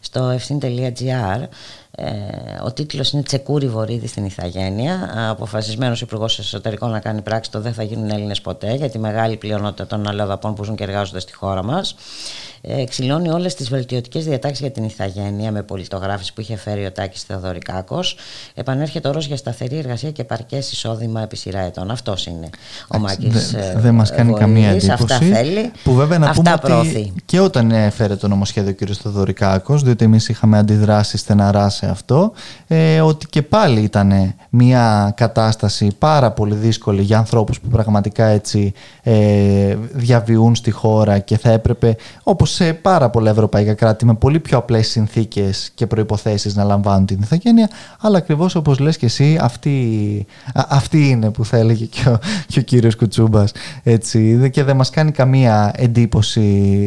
στο ευθύν.gr ε, ο τίτλος είναι Τσεκούρι Βορύδη στην Ιθαγένεια αποφασισμένος υπουργός εσωτερικών να κάνει πράξη το δεν θα γίνουν Έλληνες ποτέ για τη μεγάλη πλειονότητα των αλλοδαπών που ζουν και εργάζονται στη χώρα μας ε, εξηλώνει όλες τις βελτιωτικές διατάξεις για την ηθαγένεια με πολιτογράφηση που είχε φέρει ο Τάκης Θεοδωρικάκος. Επανέρχεται όρος για σταθερή εργασία και παρκές εισόδημα επί σειρά ετών. Αυτός είναι ο Μάκης Δεν δε μας κάνει καμία εντύπωση. Αυτά θέλει, που βέβαια να αυτά πούμε ότι και όταν έφερε το νομοσχέδιο ο κ. Θεοδωρικάκος, διότι εμείς είχαμε αντιδράσει στεναρά σε αυτό, ε, ότι και πάλι ήταν μια κατάσταση πάρα πολύ δύσκολη για ανθρώπους που πραγματικά έτσι ε, διαβιούν στη χώρα και θα έπρεπε, όπως σε πάρα πολλά ευρωπαϊκά κράτη με πολύ πιο απλές συνθήκες και προϋποθέσεις να λαμβάνουν την ηθαγένεια αλλά ακριβώς όπως λες και εσύ αυτή, αυτή είναι που θα έλεγε και ο, και ο κύριος Κουτσούμπας έτσι, και δεν μας κάνει καμία εντύπωση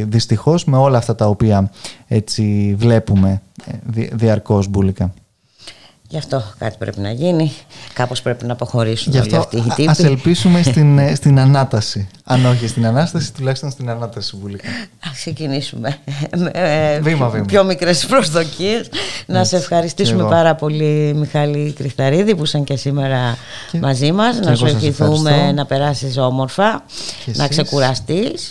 δυστυχώς με όλα αυτά τα οποία έτσι, βλέπουμε ε, διαρκώς μπουλικα. Γι' αυτό κάτι πρέπει να γίνει. Κάπως πρέπει να αποχωρήσουν Γι αυτό αυτοί οι τύποι. Ας ελπίσουμε *laughs* στην, ε, στην Ανάταση. Αν όχι στην Ανάσταση, τουλάχιστον στην Ανάταση Βουλικά. Ας ξεκινήσουμε με ε, βήμα, βήμα. πιο μικρές προσδοκίες. να σε ευχαριστήσουμε πάρα πολύ Μιχάλη Κρυθαρίδη που ήταν και σήμερα μαζί μας. να σου ευχηθούμε να περάσεις όμορφα, να ξεκουραστείς.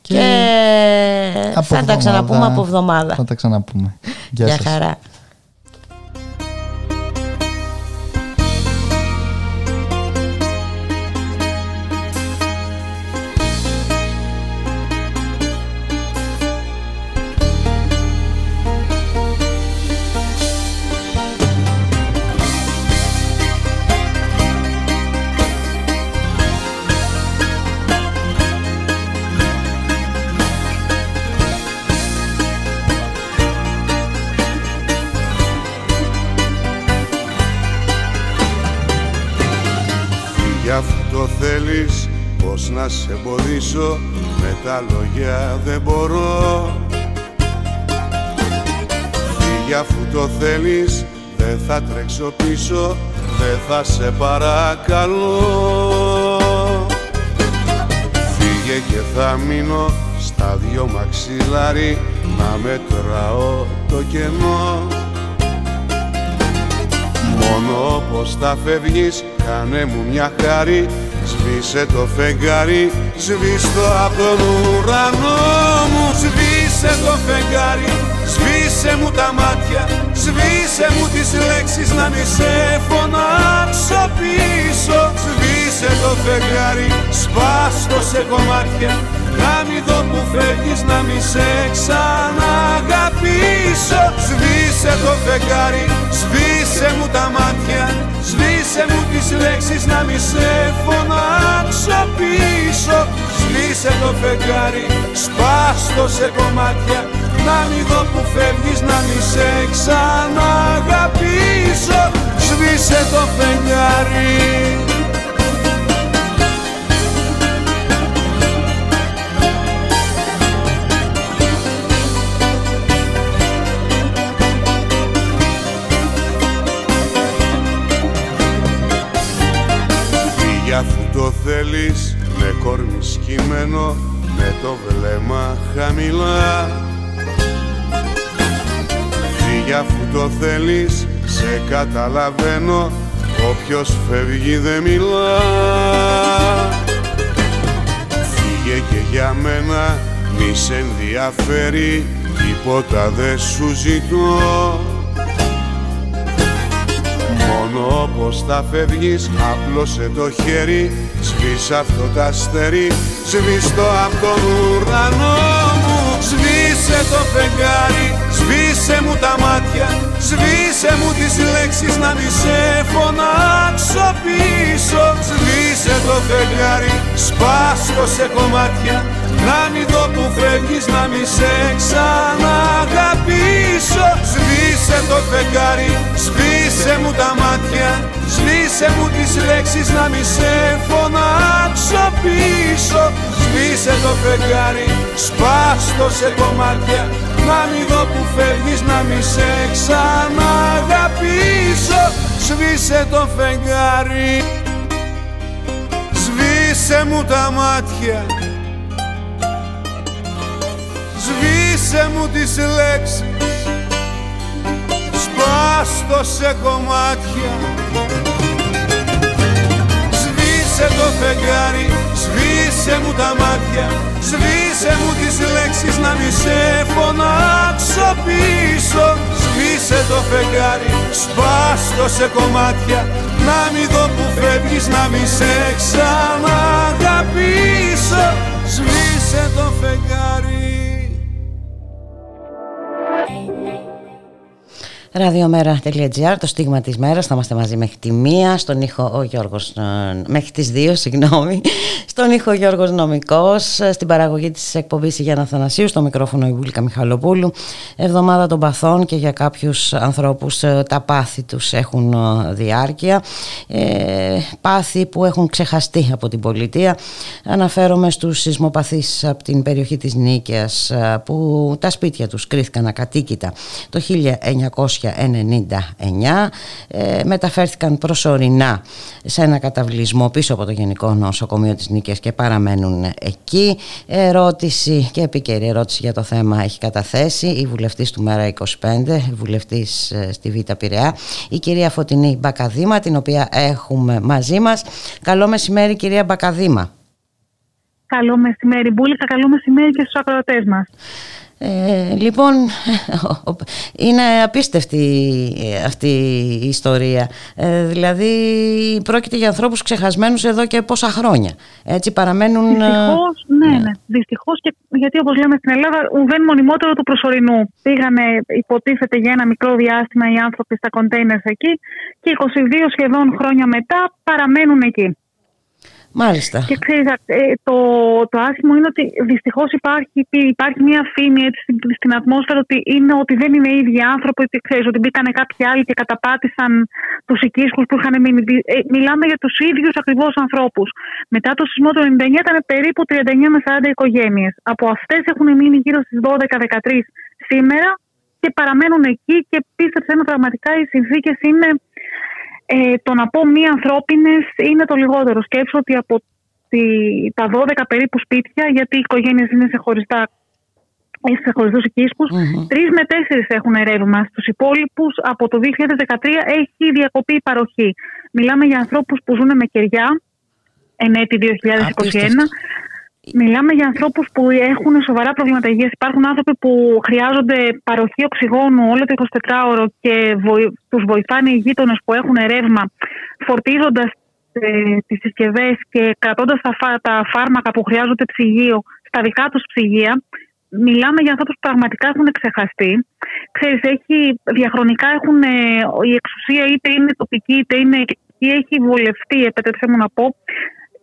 Και, και θα τα ξαναπούμε από εβδομάδα. Θα τα ξαναπούμε. Γεια, Γεια χαρά. Να σε εμποδίσω με τα λόγια δεν μπορώ. Φύγε αφού το θέλεις δεν θα τρέξω πίσω δεν θα σε παρακαλώ. Φύγε και θα μείνω στα δυο μαξιλάρι να μετράω το κενό. Μόνο πως θα φεύγεις κάνε μου μια χάρη Σβήσε το φεγγάρι, σβήστο από τον ουρανό μου. Σβήσε το φεγγάρι, σβήσε μου τα μάτια Σβήσε μου τις λέξεις να μη σε φωνάξω πίσω. Σβήσε το φεγγάρι, σπάστο σε κομμάτια Να μη δω που φεύγεις, να μη σε ξαναγαπήσω Σβήσε το φεγγάρι, σβήσε μου τα μάτια Σβήσε μου τις λέξεις να μη σε φωνάξω πίσω. Σβήσε το φεγγάρι, σπάστο σε κομμάτια Να μη δω που φεύγεις, να μη σε ξαναγαπήσω. Σβήσε το φεγγάρι αφού το θέλεις με κόρμι σκυμμένο με το βλέμμα χαμηλά. Φύγε αφού το θέλεις σε καταλαβαίνω όποιος φεύγει δεν μιλά. Φύγε και για μένα μη σε ενδιαφέρει τίποτα δεν σου ζητώ Μόνο πως θα φεύγεις Απλώσε το χέρι Σβήσε αυτό το αστέρι Σβήστο από τον ουρανό μου Σβήσε το φεγγάρι Σβήσε μου τα μάτια Σβήσε μου τις λέξεις να μη σε φωνάξω πίσω Σβήσε το φεγγάρι Σπάστο σε κομμάτια. Να μην δω που φεύγεις να μη σε ξαναγαπήσω. Σβήσε το φεγγάρι Σβήσε μου τα μάτια. Σβήσε μου τις λέξεις να μη σε φωνάξω πίσω. Σβήσε το φεγγάρι Σπάστο σε κομμάτια. Να μην δω που φεύγεις να μη σε ξαναγαπήσω. Σβήσε το φεγγάρι Σβήσε μου τα μάτια. Σβήσε μου τις λέξεις. Σπάστο σε κομμάτια. Σβήσε το φεγγάρι Σβήσε μου τα μάτια. Σβήσε μου τις λέξεις να μη σε φωνάξω πίσω. Σβήσε το φεγγάρι Σπάστο σε κομμάτια Να μη δω που φεύγεις να μη σε ξαναγαπήσω Σβήσε το φεγγάρι Ραδιομέρα.gr, το στίγμα της μέρας, θα είμαστε μαζί μέχρι τη μία, στον ήχο ο Γιώργος, ε, μέχρι τις δύο, συγγνώμη, στον ήχο ο Γιώργος Νομικός, στην παραγωγή της εκπομπής Γιάννα Θανασίου, στο μικρόφωνο η Βούλικα Μιχαλοπούλου, εβδομάδα των παθών και για κάποιους ανθρώπους ε, τα πάθη τους έχουν ε, διάρκεια, ε, πάθη που έχουν ξεχαστεί από την πολιτεία, αναφέρομαι στους σεισμοπαθείς από την περιοχή της Νίκαιας που τα σπίτια τους κρίθηκαν ακατοίκητα. Το 1900 ε, μεταφέρθηκαν προσωρινά σε ένα καταβλισμό πίσω από το Γενικό Νοσοκομείο της Νίκης και παραμένουν εκεί. Ερώτηση και επίκαιρη ερώτηση για το θέμα έχει καταθέσει η βουλευτής του Μέρα 25, η βουλευτής ε, στη Β' Πειραιά, η κυρία Φωτεινή Μπακαδήμα, την οποία έχουμε μαζί μας. Καλό μεσημέρι κυρία Μπακαδήμα. Καλό μεσημέρι Μπούλικα, καλό μεσημέρι και στους ακροατές μας. Ε, λοιπόν, *laughs* είναι απίστευτη αυτή η ιστορία. Ε, δηλαδή, πρόκειται για ανθρώπους ξεχασμένους εδώ και πόσα χρόνια. Έτσι παραμένουν... Ε, δυστυχώς, ναι, ναι. ναι. Δυστυχώς και γιατί όπως λέμε στην Ελλάδα, ουδέν μονιμότερο του προσωρινού. Πήγανε, υποτίθεται για ένα μικρό διάστημα οι άνθρωποι στα κοντέινερς εκεί και 22 σχεδόν χρόνια μετά παραμένουν εκεί. Μάλιστα. Και ξέρεις, ε, το, το άσχημο είναι ότι δυστυχώς υπάρχει, υπάρχει μια φήμη έτσι, στην ατμόσφαιρα ότι, είναι, ότι δεν είναι οι ίδιοι άνθρωποι, ότι ξέρεις, ότι μπήκανε κάποιοι άλλοι και καταπάτησαν τους οικίσχους που είχαν μείνει. Ε, μιλάμε για τους ίδιους ακριβώς ανθρώπους. Μετά το σεισμό του 99 ήταν περίπου 39 με 40 οικογένειες. Από αυτές έχουν μείνει γύρω στις 12-13 σήμερα και παραμένουν εκεί και πίστεψε με πραγματικά οι συνθήκες είναι ε, το να πω μία ανθρώπινες είναι το λιγότερο. Σκέψω ότι από τη, τα 12 περίπου σπίτια, γιατί οι οικογένειες είναι σε χωριστά σε χωριστούς οικίσκους. Mm-hmm. Τρεις με τέσσερις έχουν ρεύμα. Στους υπόλοιπους, από το 2013 έχει διακοπεί η παροχή. Μιλάμε για ανθρώπους που ζουν με κεριά, εν έτη 2021. Μιλάμε για ανθρώπους που έχουν σοβαρά προβλήματα υγείας. Υπάρχουν άνθρωποι που χρειάζονται παροχή οξυγόνου όλο το 24ωρο και βοη... τους βοηθάνε οι γείτονες που έχουν ρεύμα φορτίζοντας ε, τις συσκευές και κρατώντας τα, τα φάρμακα που χρειάζονται ψυγείο στα δικά τους ψυγεία. Μιλάμε για ανθρώπους που πραγματικά έχουν ξεχαστεί. Ξέρεις, έχει, διαχρονικά έχουν, ε, η εξουσία είτε είναι τοπική είτε είναι έχει βολευτεί, επέτρεψέ μου να πω,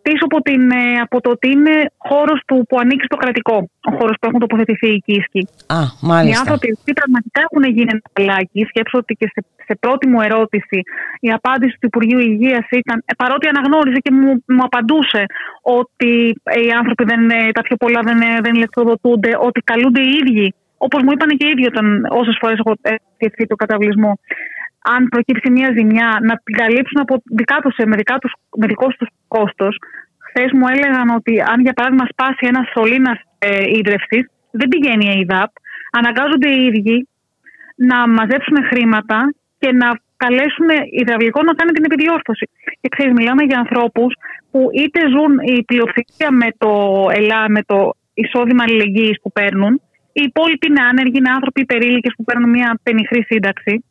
πίσω από, την, ε, από το ότι είναι χώρος που, που ανήκει στο κρατικό. Ο χώρος που έχουν τοποθετηθεί οι Κίσκοι. Α, μάλιστα. Οι άνθρωποι αυτοί πραγματικά έχουν γίνει παλάκι. Σκέψω ότι και σε, σε πρώτη μου ερώτηση η απάντηση του Υπουργείου Υγείας ήταν, ε, παρότι αναγνώριζε και μου, μου απαντούσε ότι οι άνθρωποι δεν, ε, τα πιο πολλά δεν, δεν ηλεκτροδοτούνται, ότι καλούνται οι ίδιοι. Όπως μου είπαν και οι ίδιοι όταν όσες φορές έχω σκεφτεί το καταβλισμό αν προκύψει μια ζημιά, να την καλύψουν από δικά τους, με, δικά τους, με δικός τους κόστος. Χθες μου έλεγαν ότι αν για παράδειγμα σπάσει ένας σωλήνα ε, ίδρυυσης, δεν πηγαίνει η ΕΙΔΑΠ. Αναγκάζονται οι ίδιοι να μαζέψουν χρήματα και να καλέσουν υδραυλικό να κάνει την επιδιόρθωση. Και ξέρεις, μιλάμε για ανθρώπους που είτε ζουν η πλειοψηφία με το ΕΛΑ, με το εισόδημα αλληλεγγύης που παίρνουν, οι υπόλοιποι είναι άνεργοι, είναι άνθρωποι υπερήλικες που παίρνουν μια πενιχρή σύνταξη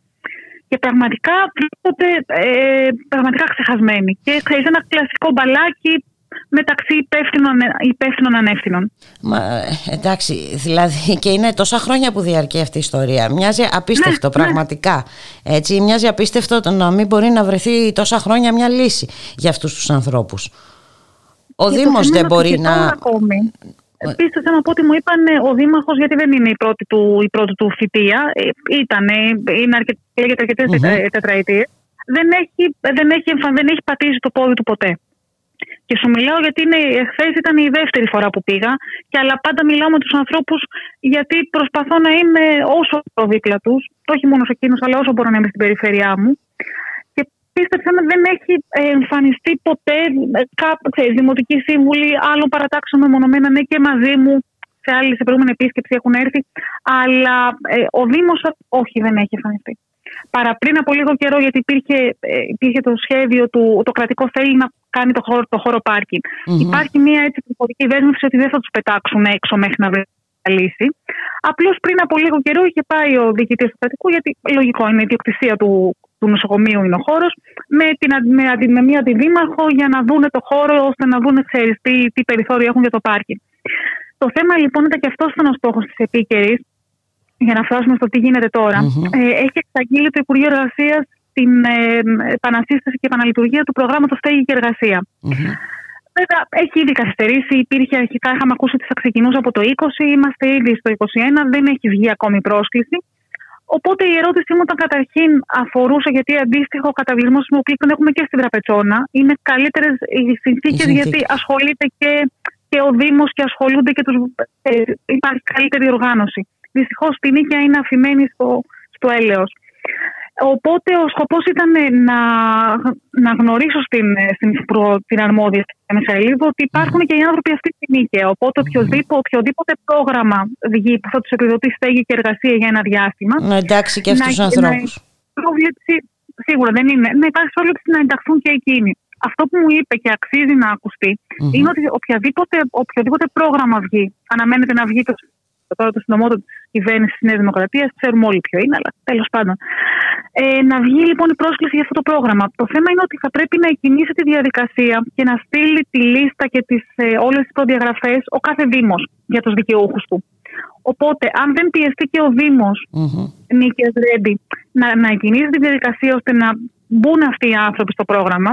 και πραγματικά βρίσκονται ε, πραγματικά ξεχασμένοι. Και ξέρεις ένα κλασικό μπαλάκι μεταξύ υπεύθυνων, υπεύθυνων ανεύθυνων. Μα, εντάξει, δηλαδή και είναι τόσα χρόνια που διαρκεί αυτή η ιστορία. Μοιάζει απίστευτο ναι, ναι. πραγματικά. Ναι. Έτσι, μοιάζει απίστευτο το να μην μπορεί να βρεθεί τόσα χρόνια μια λύση για αυτούς τους ανθρώπους. Ο Δήμος δεν μπορεί να... Ακόμη. Επίσης, θέλω να πω ότι μου είπαν ο Δήμαρχος, γιατί δεν είναι η πρώτη του, η πρώτη του θητεία, ε, ήταν, είναι αρκετ, λέγεται αρκετές mm-hmm. τετραετίες, δεν έχει, δεν, έχει, δεν έχει πατήσει το πόδι του ποτέ. Και σου μιλάω γιατί χθε ήταν η δεύτερη φορά που πήγα, και αλλά πάντα μιλάω με τους ανθρώπους γιατί προσπαθώ να είμαι όσο δίπλα τους, όχι μόνο σε εκείνους, αλλά όσο μπορώ να είμαι στην περιφέρειά μου πίστεψα με δεν έχει εμφανιστεί ποτέ ε, κάπου, ξέρεις, δημοτική σύμβουλη άλλων παρατάξεων μεμονωμένα, ναι και μαζί μου σε άλλη σε προηγούμενη επίσκεψη έχουν έρθει, αλλά ε, ο Δήμος όχι δεν έχει εμφανιστεί. Παρά πριν από λίγο καιρό, γιατί υπήρχε, ε, υπήρχε το σχέδιο του, το κρατικό θέλει να κάνει το χώρο, το χώρο πάρκινγκ. Mm-hmm. Υπάρχει μια έτσι πληροφορική δέσμευση ότι δεν θα τους πετάξουν έξω μέχρι να βρει λύση. Απλώς πριν από λίγο καιρό είχε πάει ο διοικητής του κρατικού, γιατί λογικό είναι η ιδιοκτησία του, του νοσοκομείου είναι ο χώρος, με, με, με μία αντιδήμαρχο για να δούνε το χώρο, ώστε να δούνε ξέρεις, τι, τι περιθώριο έχουν για το πάρκι. Το θέμα λοιπόν ήταν και αυτό ήταν ο στόχος της επίκαιρης, για να φτάσουμε στο τι γίνεται Ε, έχει εξαγγείλει το Υπουργείο Εργασίας την ε, επανασύσταση και επαναλειτουργία του προγράμματος Στέγη και Εργασία. Mm-hmm. Βέβαια, έχει ήδη καθυστερήσει. Υπήρχε αρχικά, είχαμε ακούσει ότι θα ξεκινούσε από το 20, είμαστε ήδη στο 21, δεν έχει βγει ακόμη πρόσκληση. Οπότε η ερώτησή μου ήταν καταρχήν αφορούσε γιατί αντίστοιχο καταβλισμό που τον έχουμε και στην Τραπετσόνα. Είναι καλύτερες οι συνθήκες γιατί ασχολείται και, και ο Δήμος και ασχολούνται και τους, ε, υπάρχει καλύτερη οργάνωση. Δυστυχώς την Νίκαια είναι αφημένη στο, στο έλεος. Οπότε ο σκοπός ήταν να, να γνωρίσω στην, στην, την αρμόδια στην Μεσαηλίδου ότι υπάρχουν και οι άνθρωποι αυτοί στην Νίκαια. Οπότε οποιοδήποτε, οποιοδήποτε πρόγραμμα βγει που θα τους επιδοτεί στέγη και εργασία για ένα διάστημα. Να εντάξει και αυτούς τους ανθρώπους. Σίγουρα δεν είναι. Να υπάρχει πρόβλεψη να ενταχθούν και εκείνοι. Αυτό που μου είπε και αξίζει να ακουστεί mm-hmm. είναι ότι οποιαδήποτε, οποιοδήποτε πρόγραμμα βγει, αναμένεται να βγει το, τώρα το συντομότερο τη κυβέρνηση της Νέας Δημοκρατίας, ξέρουμε όλοι ποιο είναι, αλλά τέλος πάντων. Ε, να βγει λοιπόν η πρόσκληση για αυτό το πρόγραμμα. Το θέμα είναι ότι θα πρέπει να εκκινήσει τη διαδικασία και να στείλει τη λίστα και τις, ε, όλες τις προδιαγραφές ο κάθε Δήμος για τους δικαιούχους του. Οπότε, αν δεν πιεστεί και ο Δήμος mm-hmm. Νίκης Ρέντι να, να εκκινήσει τη διαδικασία ώστε να μπουν αυτοί οι άνθρωποι στο πρόγραμμα,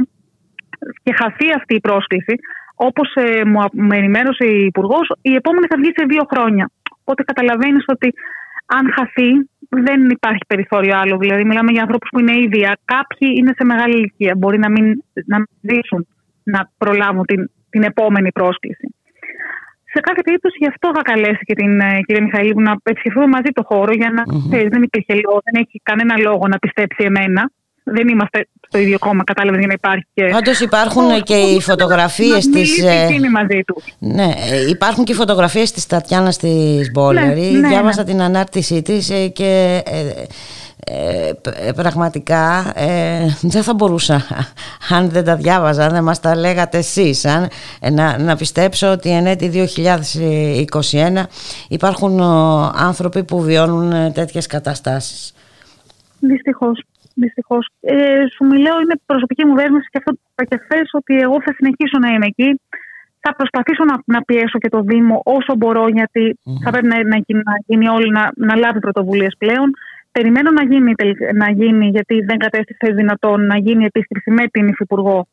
και χαθεί αυτή η πρόσκληση, όπως ε, μου, ενημέρωσε η Υπουργός, η επόμενη θα βγει σε δύο χρόνια. Οπότε καταλαβαίνεις ότι αν χαθεί, δεν υπάρχει περιθώριο άλλο. Δηλαδή, μιλάμε για ανθρώπους που είναι ίδια. Κάποιοι είναι σε μεγάλη ηλικία. Μπορεί να μην, να ζήσουν να προλάβουν την, την επόμενη πρόσκληση. Σε κάθε περίπτωση, γι' αυτό θα καλέσει και την ε, κυρία Μιχαήλου να επισκεφθούμε μαζί το χώρο για να mm δεν υπήρχε λόγο, δεν έχει κανένα λόγο να πιστέψει εμένα δεν είμαστε στο ίδιο κόμμα, κατάλαβες για να υπάρχει και. Όντως υπάρχουν και οι φωτογραφίες της. Ε, μαζί του. Ναι, ε, υπάρχουν και οι φωτογραφίες της Τατιάνα τη Μπόλερη. Ναι, ναι, Διάβασα ναι. την ανάρτησή της ε, και. Ε, πραγματικά ε, δεν θα μπορούσα αν δεν τα διάβαζα δεν μας τα λέγατε εσείς αν, να, να πιστέψω ότι εν έτη 2021 υπάρχουν άνθρωποι που βιώνουν τέτοιες καταστάσεις Δυστυχώς Δυστυχώς. Ε, σου μιλάω, είναι προσωπική μου δέσμευση και αυτό το είπα και χθες, ότι εγώ θα συνεχίσω να είμαι εκεί. Θα προσπαθήσω να, να πιέσω και το Δήμο όσο μπορώ, γιατί mm-hmm. θα πρέπει να, να, να γίνει όλοι να, να λάβει πρωτοβουλίες πλέον. Περιμένω να γίνει, να γίνει, γιατί δεν κατέστησε δυνατόν να γίνει επίσκεψη με την Υφυπουργό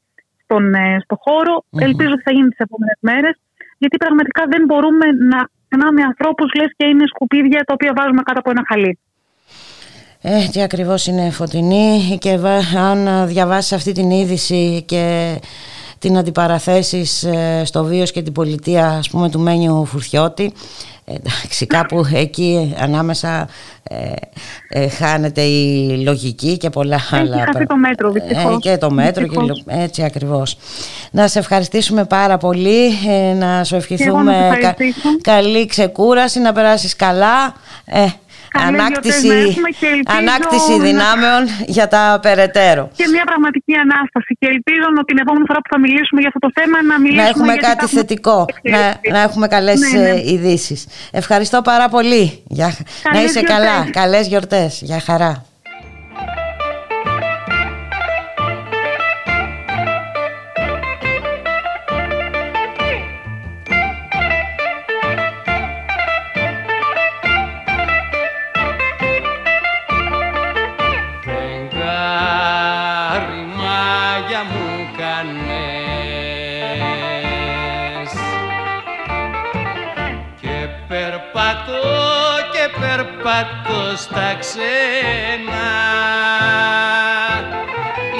στον, ε, στο χώρο. Mm-hmm. Ελπίζω ότι θα γίνει τις επόμενες μέρες, γιατί πραγματικά δεν μπορούμε να ξενάμε ανθρώπους, λες και είναι σκουπίδια τα οποία βάζουμε κάτω από ένα χαλί. Ε, τι ακριβώς είναι φωτεινή και αν διαβάσεις αυτή την είδηση και την αντιπαραθέσεις ε, στο βίος και την πολιτεία ας πούμε του Μένιου Φουρθιώτη εντάξει κάπου εκεί ανάμεσα ε, ε, χάνεται η λογική και πολλά Έχει άλλα χάσει το μέτρο δυστυχώς. και το μέτρο και, έτσι ακριβώς. Να σε ευχαριστήσουμε πάρα πολύ να σου ευχηθούμε καλή ξεκούραση να περάσεις καλά ανάκτηση, ανάκτηση δυνάμεων για τα περαιτέρω. Και μια πραγματική ανάσταση. Και ελπίζω ότι την επόμενη φορά που θα μιλήσουμε για αυτό το θέμα να μιλήσουμε Να έχουμε κάτι θετικό, *laughs* να, να έχουμε καλές ναι, ναι. Ε, ειδήσεις. Ευχαριστώ πάρα πολύ. Για, να είσαι καλά. Καλές γιορτές. Για χαρά. Στα ξένα.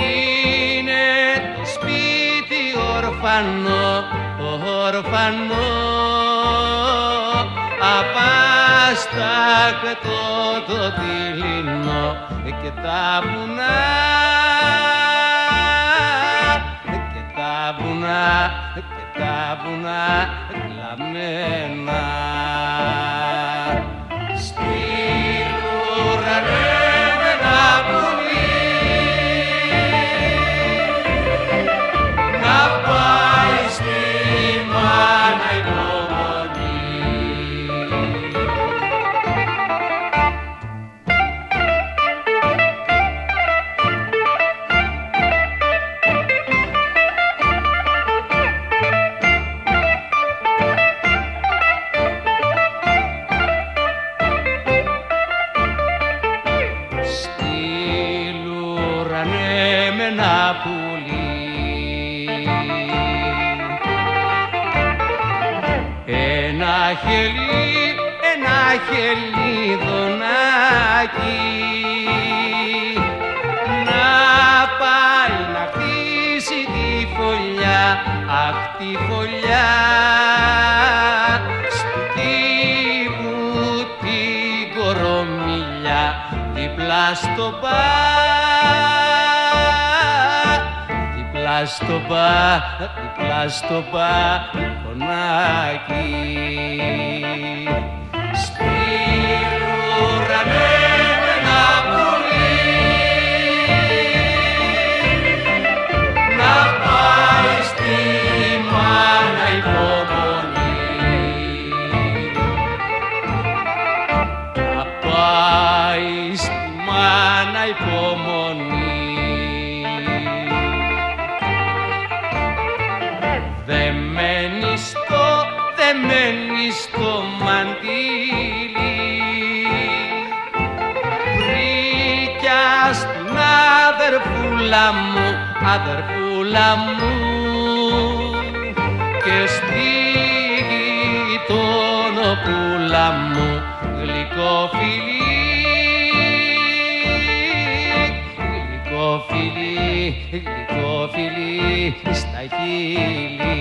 Είναι το σπίτι ορφανό, ορφανό. Απάστακτο το τυλινό και τα βουνά και τα βουνά και τα βουνά Αχ τη φωλιά στη μου την κορομιλιά δίπλα στο πα δίπλα στο πα, δίπλα στο πα, κονάκι αδερφούλα μου, αδερφούλα μου και στη γειτονοπούλα μου γλυκό φιλί, γλυκό φιλί, γλυκό φιλί στα χείλη.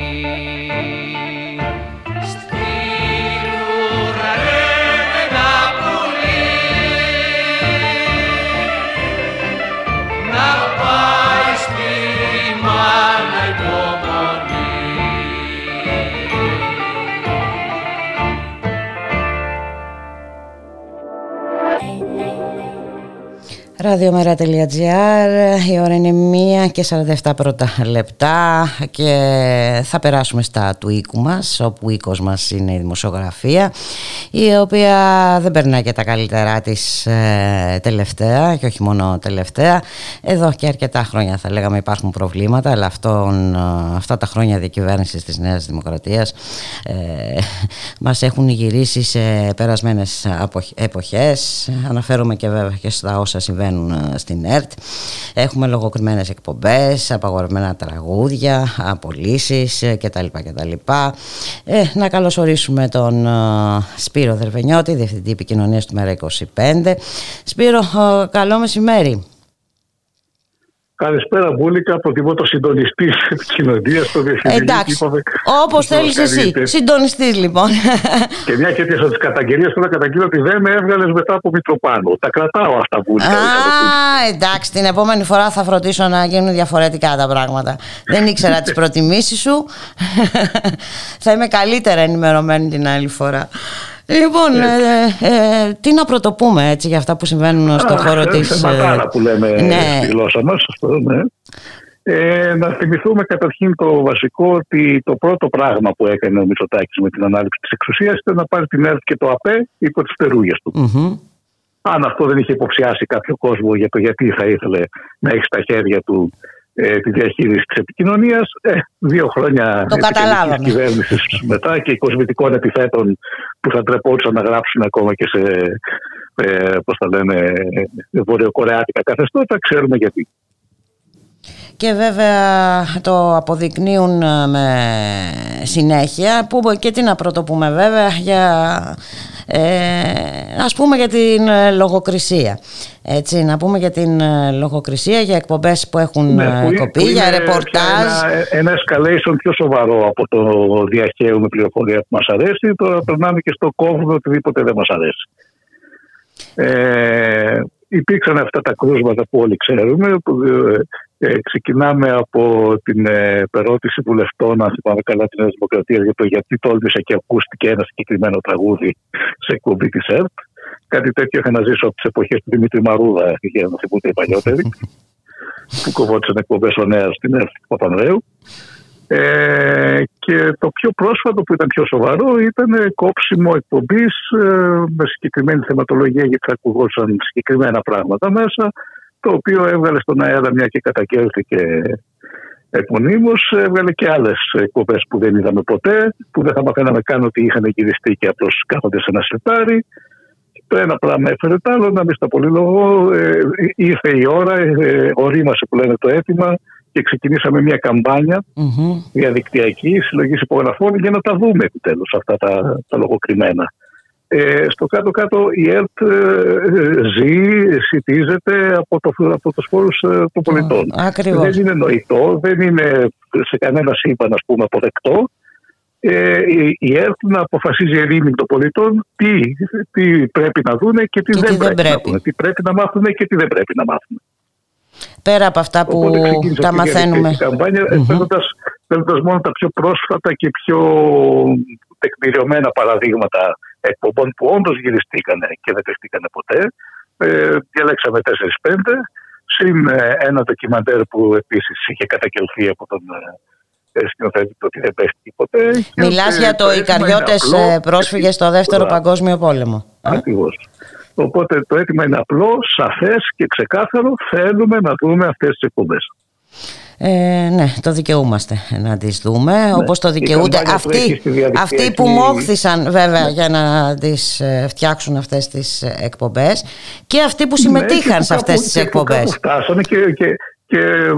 Ραδιομέρα.gr Η ώρα είναι 1 και 47 πρώτα λεπτά και θα περάσουμε στα του οίκου μας όπου ο οίκος μας είναι η δημοσιογραφία η οποία δεν περνάει και τα καλύτερά της ε, τελευταία και όχι μόνο τελευταία. Εδώ και αρκετά χρόνια θα λέγαμε υπάρχουν προβλήματα αλλά αυτόν, ε, αυτά τα χρόνια διακυβέρνησης της Νέας Δημοκρατίας ε, μας έχουν γυρίσει σε περασμένες εποχές. Αναφέρομαι και βέβαια και στα όσα συμβαίνουν ε, στην ΕΡΤ. Έχουμε λογοκριμένες εκπομπές, απαγορευμένα τραγούδια, απολύσεις ε, κτλ. κτλ. Ε, να καλωσορίσουμε τον ε, Σπύρο Δερβενιώτη, Διευθυντή Επικοινωνίας του Μέρα 25. Σπύρο, καλό μεσημέρι. Καλησπέρα, Μπούλικα. Προτιμώ το συντονιστή επικοινωνία στο διευθυντή. Εντάξει. Όπως θέλεις εσύ. Συντονιστής, λοιπόν. Και μια και τις καταγγελίες που να καταγγείλω ότι δεν με έβγαλες μετά από Μητροπάνο. Τα κρατάω αυτά, Μπούλικα. Α, εντάξει. Την επόμενη φορά θα φροντίσω να γίνουν διαφορετικά τα πράγματα. δεν ήξερα τις προτιμήσεις σου. θα είμαι καλύτερα ενημερωμένη την άλλη φορά. Λοιπόν, ε, ε, ε, τι να πρωτοπούμε έτσι για αυτά που συμβαίνουν στον χώρο της. Είναι που λέμε ναι. στη γλώσσα μας. Ναι. Ε, να θυμηθούμε καταρχήν το βασικό ότι το πρώτο πράγμα που έκανε ο Μητσοτάκης με την ανάληψη της εξουσίας ήταν να πάρει την ΕΡΤ και το ΑΠΕ υπό τις περούγες του. Αν αυτό δεν είχε υποψιάσει κάποιο κόσμο για το γιατί θα ήθελε να έχει στα χέρια του ε, τη διαχείριση της επικοινωνίας. Ε, δύο χρόνια κυβέρνησης μετά και κοσμητικών επιθέτων που θα τρεπόντουσαν να γράψουν ακόμα και σε ε, πώς τα λένε, βορειοκορεάτικα καθεστώτα, ξέρουμε γιατί. Και βέβαια το αποδεικνύουν με συνέχεια που και τι να πρωτοπούμε βέβαια για ε, ας πούμε για την ε, λογοκρισία. Έτσι, να πούμε για την ε, λογοκρισία, για εκπομπές που έχουν ναι, ε, κοπεί, για ρεπορτάζ. Ένα, ένα escalation πιο σοβαρό από το διαχέου με πληροφορία που μας αρέσει. Τώρα περνάμε και στο κόβουμε οτιδήποτε δεν μας αρέσει. Ε, υπήρξαν αυτά τα κρούσματα που όλοι ξέρουμε. Που, ε, ξεκινάμε από την ε, περώτηση βουλευτών, αν θυμάμαι καλά, της Νέας Δημοκρατίας για το γιατί τόλμησε και ακούστηκε ένα συγκεκριμένο τραγούδι σε εκπομπή της ΕΡΤ. Κάτι τέτοιο είχα να ζήσω από τις εποχές του Δημήτρη Μαρούδα, για να θυμούνται οι παλιότεροι, *laughs* που κοβότησαν εκπομπές ο Νέας στην ΕΡΤ του Παπανδρέου. Ε, και το πιο πρόσφατο που ήταν πιο σοβαρό ήταν κόψιμο εκπομπής ε, με συγκεκριμένη θεματολογία γιατί θα ακουγόσαν συγκεκριμένα πράγματα μέσα το οποίο έβγαλε στον αέρα μια και κατακέλθηκε επωνύμως. Έβγαλε και άλλες εκπομπές που δεν είδαμε ποτέ, που δεν θα μαθαίναμε καν ότι είχαν γυριστεί και απλώς κάθονται σε ένα σιρτάρι. Το ένα πράγμα έφερε το άλλο, να μην στα πολύ λόγο. Ε, ήρθε η ώρα, ε, ορίμασε που λένε το αίτημα και ξεκινήσαμε μια καμπάνια mm-hmm. διαδικτυακή συλλογής υπογραφών για να τα δούμε επιτέλους αυτά τα, τα λογοκριμένα. Ε, στο κάτω-κάτω η ΕΡΤ ε, ζει, συντίζεται από, το, από τους φόρους ε, των πολιτών. Ακριβώς. Δεν είναι νοητό, δεν είναι σε κανένα σύμπαν ας πούμε αποδεκτό ε, η ΕΡΤ να αποφασίζει ερήμην των πολιτών τι, τι πρέπει να δούνε και τι, δεν, πρέπει, να δούνε. Τι πρέπει να μάθουν και τι δεν πρέπει να μάθουν. Πέρα από αυτά που τα μαθαίνουμε. Η καμπάνια mm-hmm. μόνο τα πιο πρόσφατα και πιο τεκμηριωμένα παραδείγματα εκπομπών που όντως γυριστήκανε και δεν τεστήκανε ποτέ. Ε, διαλέξαμε 4-5 συν ε, ένα ντοκιμαντέρ που επίσης είχε κατακελθεί από τον ε, σκηνοθέτη ότι δεν πέφτει ποτέ. Μιλάς για το Ικαριώτες ε, πρόσφυγες στο δεύτερο παγκόσμιο πόλεμο. Ακριβώς. Οπότε το αίτημα είναι απλό, σαφές και ξεκάθαρο. Θέλουμε να δούμε αυτές τις εκπομπές. Ε, ναι, το δικαιούμαστε να τις δούμε, ναι. όπως το δικαιούνται αυτοί, αυτοί που μόχθησαν βέβαια ναι. για να τις ε, φτιάξουν αυτές τις ε, εκπομπές και αυτοί που ναι, συμμετείχαν ναι, σε αυτές τις εκπομπές. Φτάσανε και, και, και ε,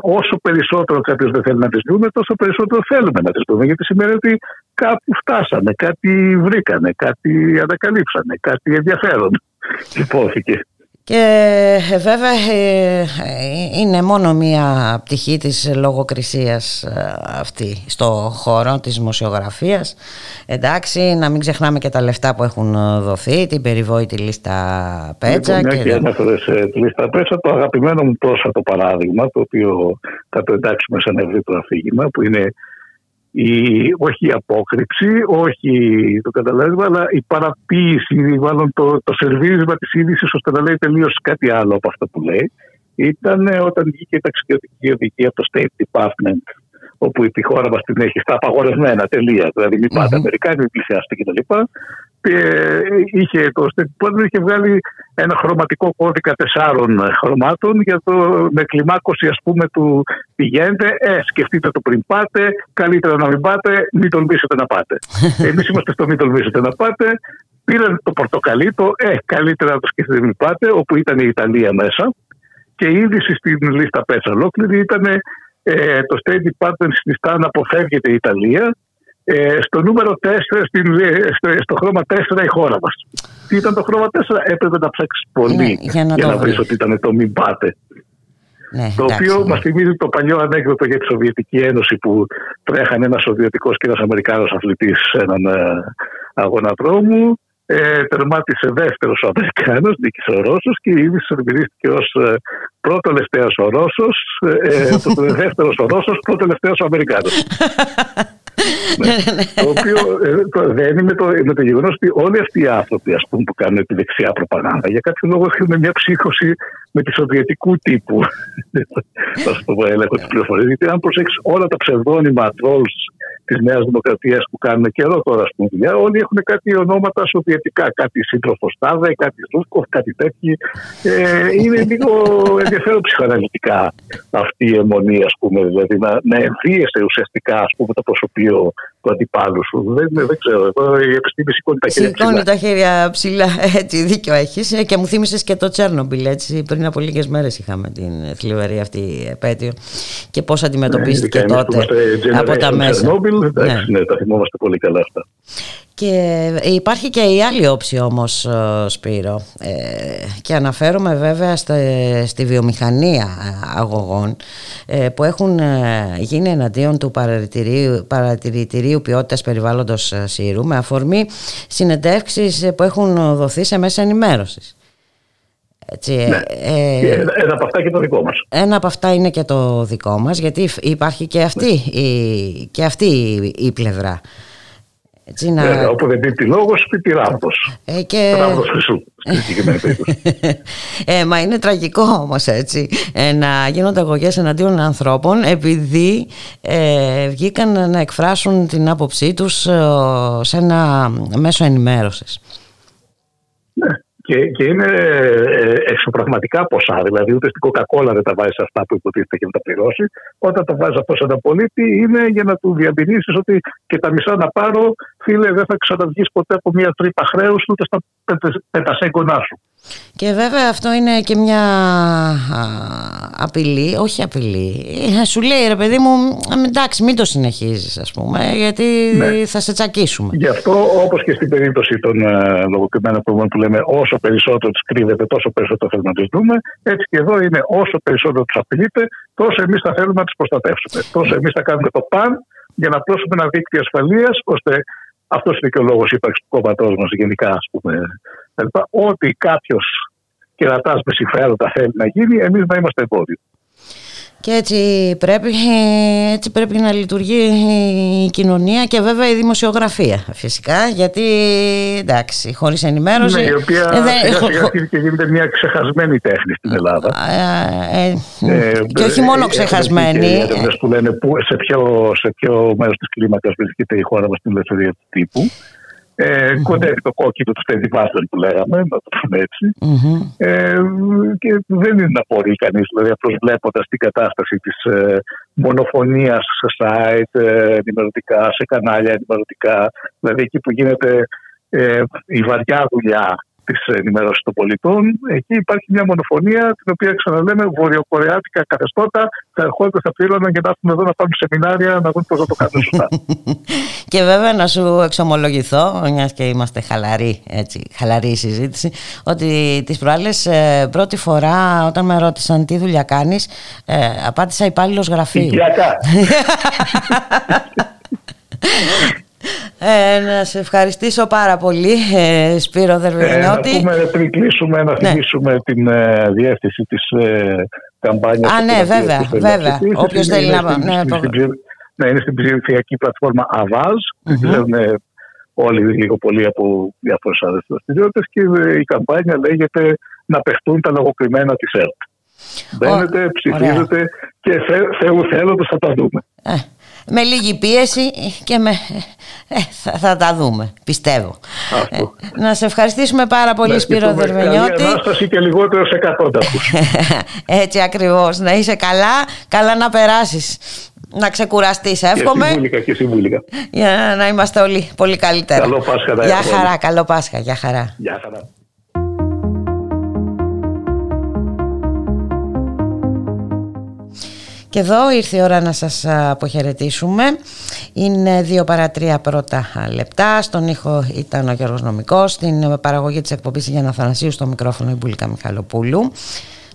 όσο περισσότερο κάποιος δεν θέλει να τις δούμε, τόσο περισσότερο θέλουμε να τις δούμε, γιατί σημαίνει ότι κάπου φτάσανε, κάτι βρήκανε, κάτι ανακαλύψανε, κάτι ενδιαφέρον *laughs* υπόθηκε. Και ε, βέβαια ε, είναι μόνο μία πτυχή της λογοκρισίας ε, αυτή στο χώρο της δημοσιογραφίας. Εντάξει, να μην ξεχνάμε και τα λεφτά που έχουν δοθεί, την περιβόητη λίστα Πέτσα. Λοιπόν, και, και τη λίστα Πέτσα, το αγαπημένο μου πρόσφατο παράδειγμα, το οποίο θα το εντάξουμε σε ένα ευρύτερο αφήγημα, που είναι η, όχι η απόκρυψη, όχι το καταλάβημα, αλλά η παραποίηση, μάλλον το, το σερβίρισμα της είδησης ώστε να λέει τελείως κάτι άλλο από αυτό που λέει, ήταν όταν βγήκε η ταξιδιωτική οδηγία από το State Department, όπου η χώρα μας την έχει στα απαγορευμένα τελεία. Δηλαδή, μην πάτε mm-hmm. Αμερικάνοι, μην πλησιάστε κτλ. Ε, είχε το State είχε βγάλει ένα χρωματικό κώδικα τεσσάρων χρωμάτων για το, με κλιμάκωση ας πούμε του πηγαίνετε, ε, σκεφτείτε το πριν πάτε, καλύτερα να μην πάτε, μην τολμήσετε να πάτε. *laughs* Εμείς είμαστε στο μην τολμήσετε να πάτε, πήραν το πορτοκαλί το, ε, καλύτερα να το σκεφτείτε μην πάτε, όπου ήταν η Ιταλία μέσα. Και η είδηση στην λίστα πέτσα ολόκληρη ήταν ε, το State Department συνιστά να αποφεύγεται η Ιταλία ε, στο νούμερο 4, στην, ε, στο, στο χρώμα 4 η χώρα μας. Τι ήταν το χρώμα 4, έπρεπε να ψάξεις πολύ ναι, για να, να βρεις ότι ήταν το μην πάτε. Ναι, το εντάξει, οποίο ναι. μας θυμίζει το παλιό ανέκδοτο για τη Σοβιετική Ένωση που τρέχανε ένας Σοβιετικός και ένας Αμερικάνος αθλητής σε έναν ε, αγώνα δρόμου. Ε, τερμάτισε δεύτερος ο Αμερικάνος, νίκησε ο Ρώσος και ήδη ερμηνεύτηκε ως ε, πρώτο τελευταίος ο Ρώσος, ε, ε *laughs* δεύτερος ο Ρώσος, πρώτο τελευταίος ο Αμερικάνος. *laughs* Ναι. Ναι, ναι. το οποίο ε, το, δεν είναι το, είναι το γεγονός ότι όλοι αυτοί οι άνθρωποι ας πούμε, που κάνουν τη δεξιά προπαγάνδα για κάποιο λόγο έχουν μια ψύχωση με τη σοβιετικού τύπου. Θα σου πω έλεγχο της πληροφορίας. Γιατί αν προσέξεις όλα τα ψευδόνυμα trolls της Νέας Δημοκρατίας που κάνουν καιρό τώρα στην δουλειά, όλοι έχουν κάτι ονόματα σοβιετικά. Κάτι σύντροφος Στάδε, κάτι Ρούσκοφ, κάτι τέτοιο. Ε, είναι λίγο ενδιαφέρον ψυχοαναλυτικά αυτή η αιμονή, ας πούμε, δηλαδή να, να εμφύεσαι ουσιαστικά ας πούμε, το προσωπείο του αντιπάλους σου. Δεν, δεν ξέρω. Εδώ η επιστήμη σηκώνει τα χέρια ψηλά. Σηκώνει τα χέρια ψηλά. *laughs* Έτσι, δίκιο έχεις. Ε, και μου θύμισες και το Τσέρνομπιλ. Έτσι. Πριν από λίγες μέρες είχαμε την θλιβερή αυτή επέτειο. Και πώς αντιμετωπίστηκε ναι, τότε από τα μέσα. Εντάξει, ναι. ναι, τα θυμόμαστε πολύ καλά αυτά. Και υπάρχει και η άλλη όψη όμως ε, Σπύρο ε, και αναφέρομαι βέβαια στη, βιομηχανία ε, αγωγών που έχουν γίνει εναντίον του παρατηρητηρίου, παρατηρητηρίου ποιότητας περιβάλλοντος Σύρου με αφορμή συνεντεύξεις που έχουν δοθεί σε μέσα ενημέρωσης. Έτσι, ναι. ε, ένα από αυτά και το δικό μας. Ένα από αυτά είναι και το δικό μας γιατί υπάρχει και αυτή, η, και αυτή η πλευρά. Έτσι, να... ε, όπου δεν πει τη λόγος, πει τη ράβδος. Ε, και... Ράβδος χρυσού, *laughs* ε, μα είναι τραγικό όμως έτσι, ε, να γίνονται αγωγές εναντίον ανθρώπων επειδή ε, βγήκαν να εκφράσουν την άποψή τους ε, σε ένα μέσο ενημέρωσης. Ναι, και, και είναι ε, εξωπραγματικά ποσά. Δηλαδή, ούτε στην Coca-Cola δεν τα βάζεις αυτά που υποτίθεται και να τα πληρώσεις. Όταν τα βάζεις αυτό σε έναν πολίτη, είναι για να του διαμηνήσει ότι και τα μισά να πάρω, φίλε, δεν θα ξαναβγείς ποτέ από μια τρύπα χρέους ούτε στα πεντασέγγονά σου. Και βέβαια αυτό είναι και μια απειλή, όχι απειλή. Ε, σου λέει ρε παιδί μου, εντάξει μην το συνεχίζεις ας πούμε, γιατί ναι. θα σε τσακίσουμε. Γι' αυτό όπως και στην περίπτωση των uh, λογοκριμένων που λέμε όσο περισσότερο τους κρύβεται τόσο περισσότερο θέλουμε να τους δούμε, έτσι και εδώ είναι όσο περισσότερο τους απειλείται τόσο εμείς θα θέλουμε να τους προστατεύσουμε. Τόσο εμείς θα κάνουμε το παν για να πλώσουμε ένα δίκτυο ασφαλείας, ώστε αυτός είναι και ο λόγος ύπαρξης του κόμματός μας γενικά, ας πούμε. Ότι κάποιος κερατάς με συμφέροντα θέλει να γίνει, εμείς να είμαστε εμπόδιο. Και έτσι πρέπει, έτσι πρέπει να λειτουργεί η κοινωνία και βέβαια η δημοσιογραφία φυσικά γιατί εντάξει χωρίς ενημέρωση ναι, η οποία ε, δεν, σιγά σιγά και γίνεται μια ξεχασμένη τέχνη στην Ελλάδα. Ε, ε, ε και όχι μόνο ξεχασμένη και που λένε που, σε, ποιο, σε ποιο μέρος της κλίμακας βρίσκεται η χώρα μας στην ελευθερία του τύπου ε, mm-hmm. Κοντεύει το κόκκινο του Στέντι που λέγαμε, να το πούμε έτσι. Mm-hmm. Ε, και δεν είναι να μπορεί κανείς, δηλαδή προσβλέποντα την κατάσταση της ε, μονοφωνίας σε site ε, ενημερωτικά, σε κανάλια ενημερωτικά, δηλαδή εκεί που γίνεται ε, η βαριά δουλειά της ενημέρωσης των πολιτών. Εκεί υπάρχει μια μονοφωνία, την οποία ξαναλέμε βορειοκορεάτικα καθεστώτα. Θα ερχόνται, θα πλήρωναν και να έρθουν εδώ να πάρουν σεμινάρια να δουν πώς θα το κάνουν σωστά. *laughs* και βέβαια να σου εξομολογηθώ, μιας και είμαστε χαλαροί, έτσι, χαλαρή συζήτηση, ότι τις προάλλες ε, πρώτη φορά όταν με ρώτησαν τι δουλειά κάνεις, ε, απάντησα υπάλληλος γραφείου. *laughs* *laughs* Ε, να σε ευχαριστήσω πάρα πολύ, ε, Σπύρο Δερβενιώτη. Ε, να πούμε πριν κλείσουμε, να ναι. την ε, διεύθυνση της ε, καμπάνιας. Α, ναι, βέβαια, βέβαια. Όποιος θέλει να... Ναι, ναι, είναι στην ψηφιακή πλατφόρμα Avaz. Mm-hmm. Ξέρουν όλοι λίγο πολύ από διάφορες άλλες δραστηριότητες και η καμπάνια λέγεται Να παιχτούν τα λογοκριμένα της ΕΡΤ. Μπαίνετε, ψηφίζετε και θεού θέλοντα θα τα δούμε. Ε, με λίγη πίεση και με... Ε, θα, θα, τα δούμε, πιστεύω. Ε, να σε ευχαριστήσουμε πάρα πολύ, ναι, Σπύρο Δερβενιώτη. Καλή Ανάσταση και λιγότερο σε εκατόνταχους. *laughs* Έτσι ακριβώς. Να είσαι καλά, καλά να περάσεις. Να ξεκουραστείς, εύχομαι. Και συμβούλικα, και συμβούλικα. Για να είμαστε όλοι πολύ καλύτερα. Καλό Πάσχα. Γεια χαρά, καλό Πάσχα. Γεια χαρά. Γεια χαρά. Και εδώ ήρθε η ώρα να σας αποχαιρετήσουμε. Είναι δύο παρά τρία πρώτα λεπτά. Στον ήχο ήταν ο Γιώργος Νομικός. Στην παραγωγή της εκπομπής για Αθανασίου στο μικρόφωνο η Μπουλίκα Μιχαλοπούλου.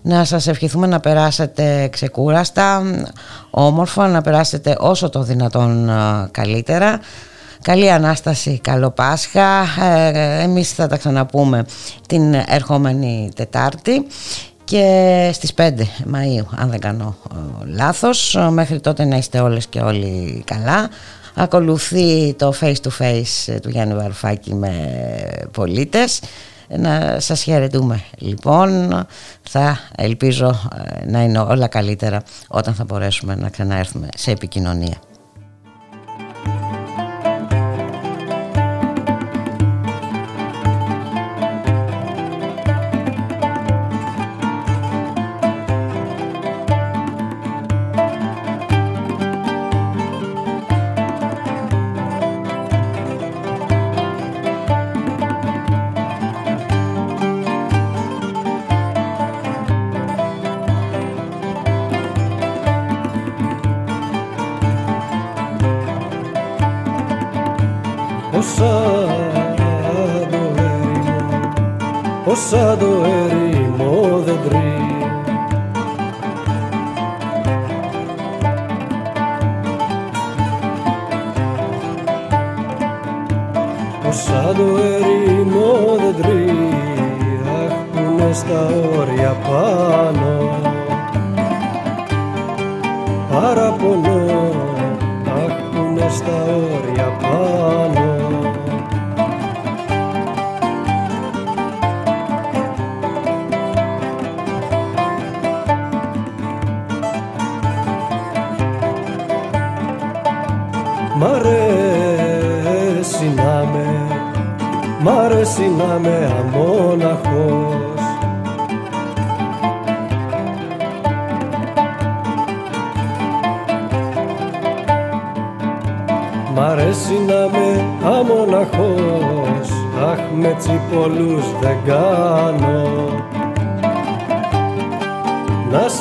Να σας ευχηθούμε να περάσετε ξεκούραστα, όμορφα, να περάσετε όσο το δυνατόν καλύτερα. Καλή Ανάσταση, καλό Πάσχα. Ε, εμείς θα τα ξαναπούμε την ερχόμενη Τετάρτη και στις 5 Μαΐου αν δεν κάνω ε, λάθος μέχρι τότε να είστε όλες και όλοι καλά ακολουθεί το face to face ε, του Γιάννη Βαρουφάκη με πολίτες. Να σας χαιρετούμε λοιπόν. Θα ελπίζω ε, να είναι όλα καλύτερα όταν θα μπορέσουμε να ξαναέρθουμε σε επικοινωνία σαν το έρημο δεντρί. Σαν το έρημο δεντρί, αχ που είναι στα όρια πάνω, παραπονιά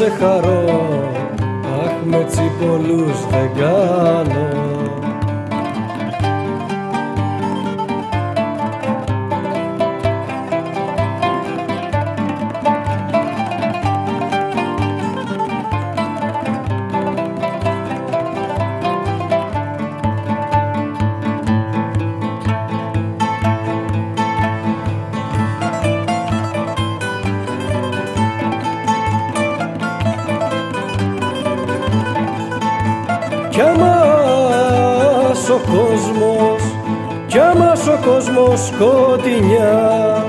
σε χαρώ. Αχ με τσιμπολούς δεν κάνω κόσμος κι άμας ο κόσμος σκοτεινιά.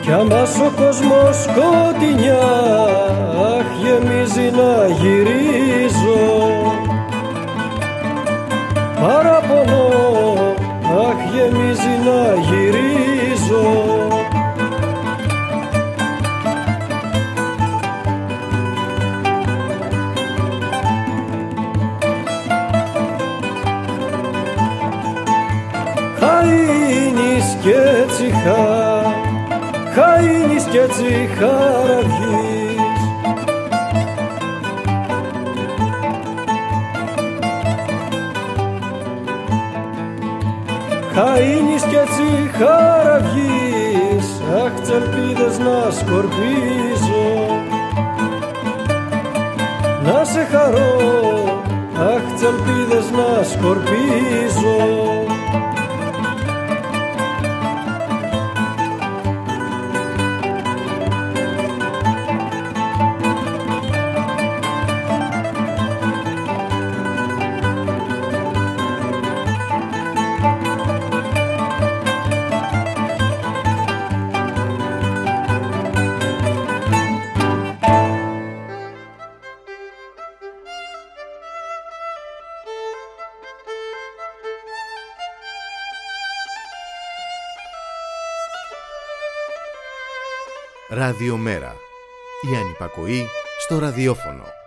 Κι άμας ο κόσμος σκοτεινιά αχ γεμίζει να γυρίζω. Παραπονώ αχ γεμίζει να γυρίζω χαΐνεις κι έτσι χαραβγείς Χαΐνεις κι έτσι χαραβγείς αχ τσελπίδες να σκορπίζω. Να σε χαρώ αχ τσελπίδες να σκορπίζω Ραδιομέρα. Η ανυπακοή στο ραδιόφωνο.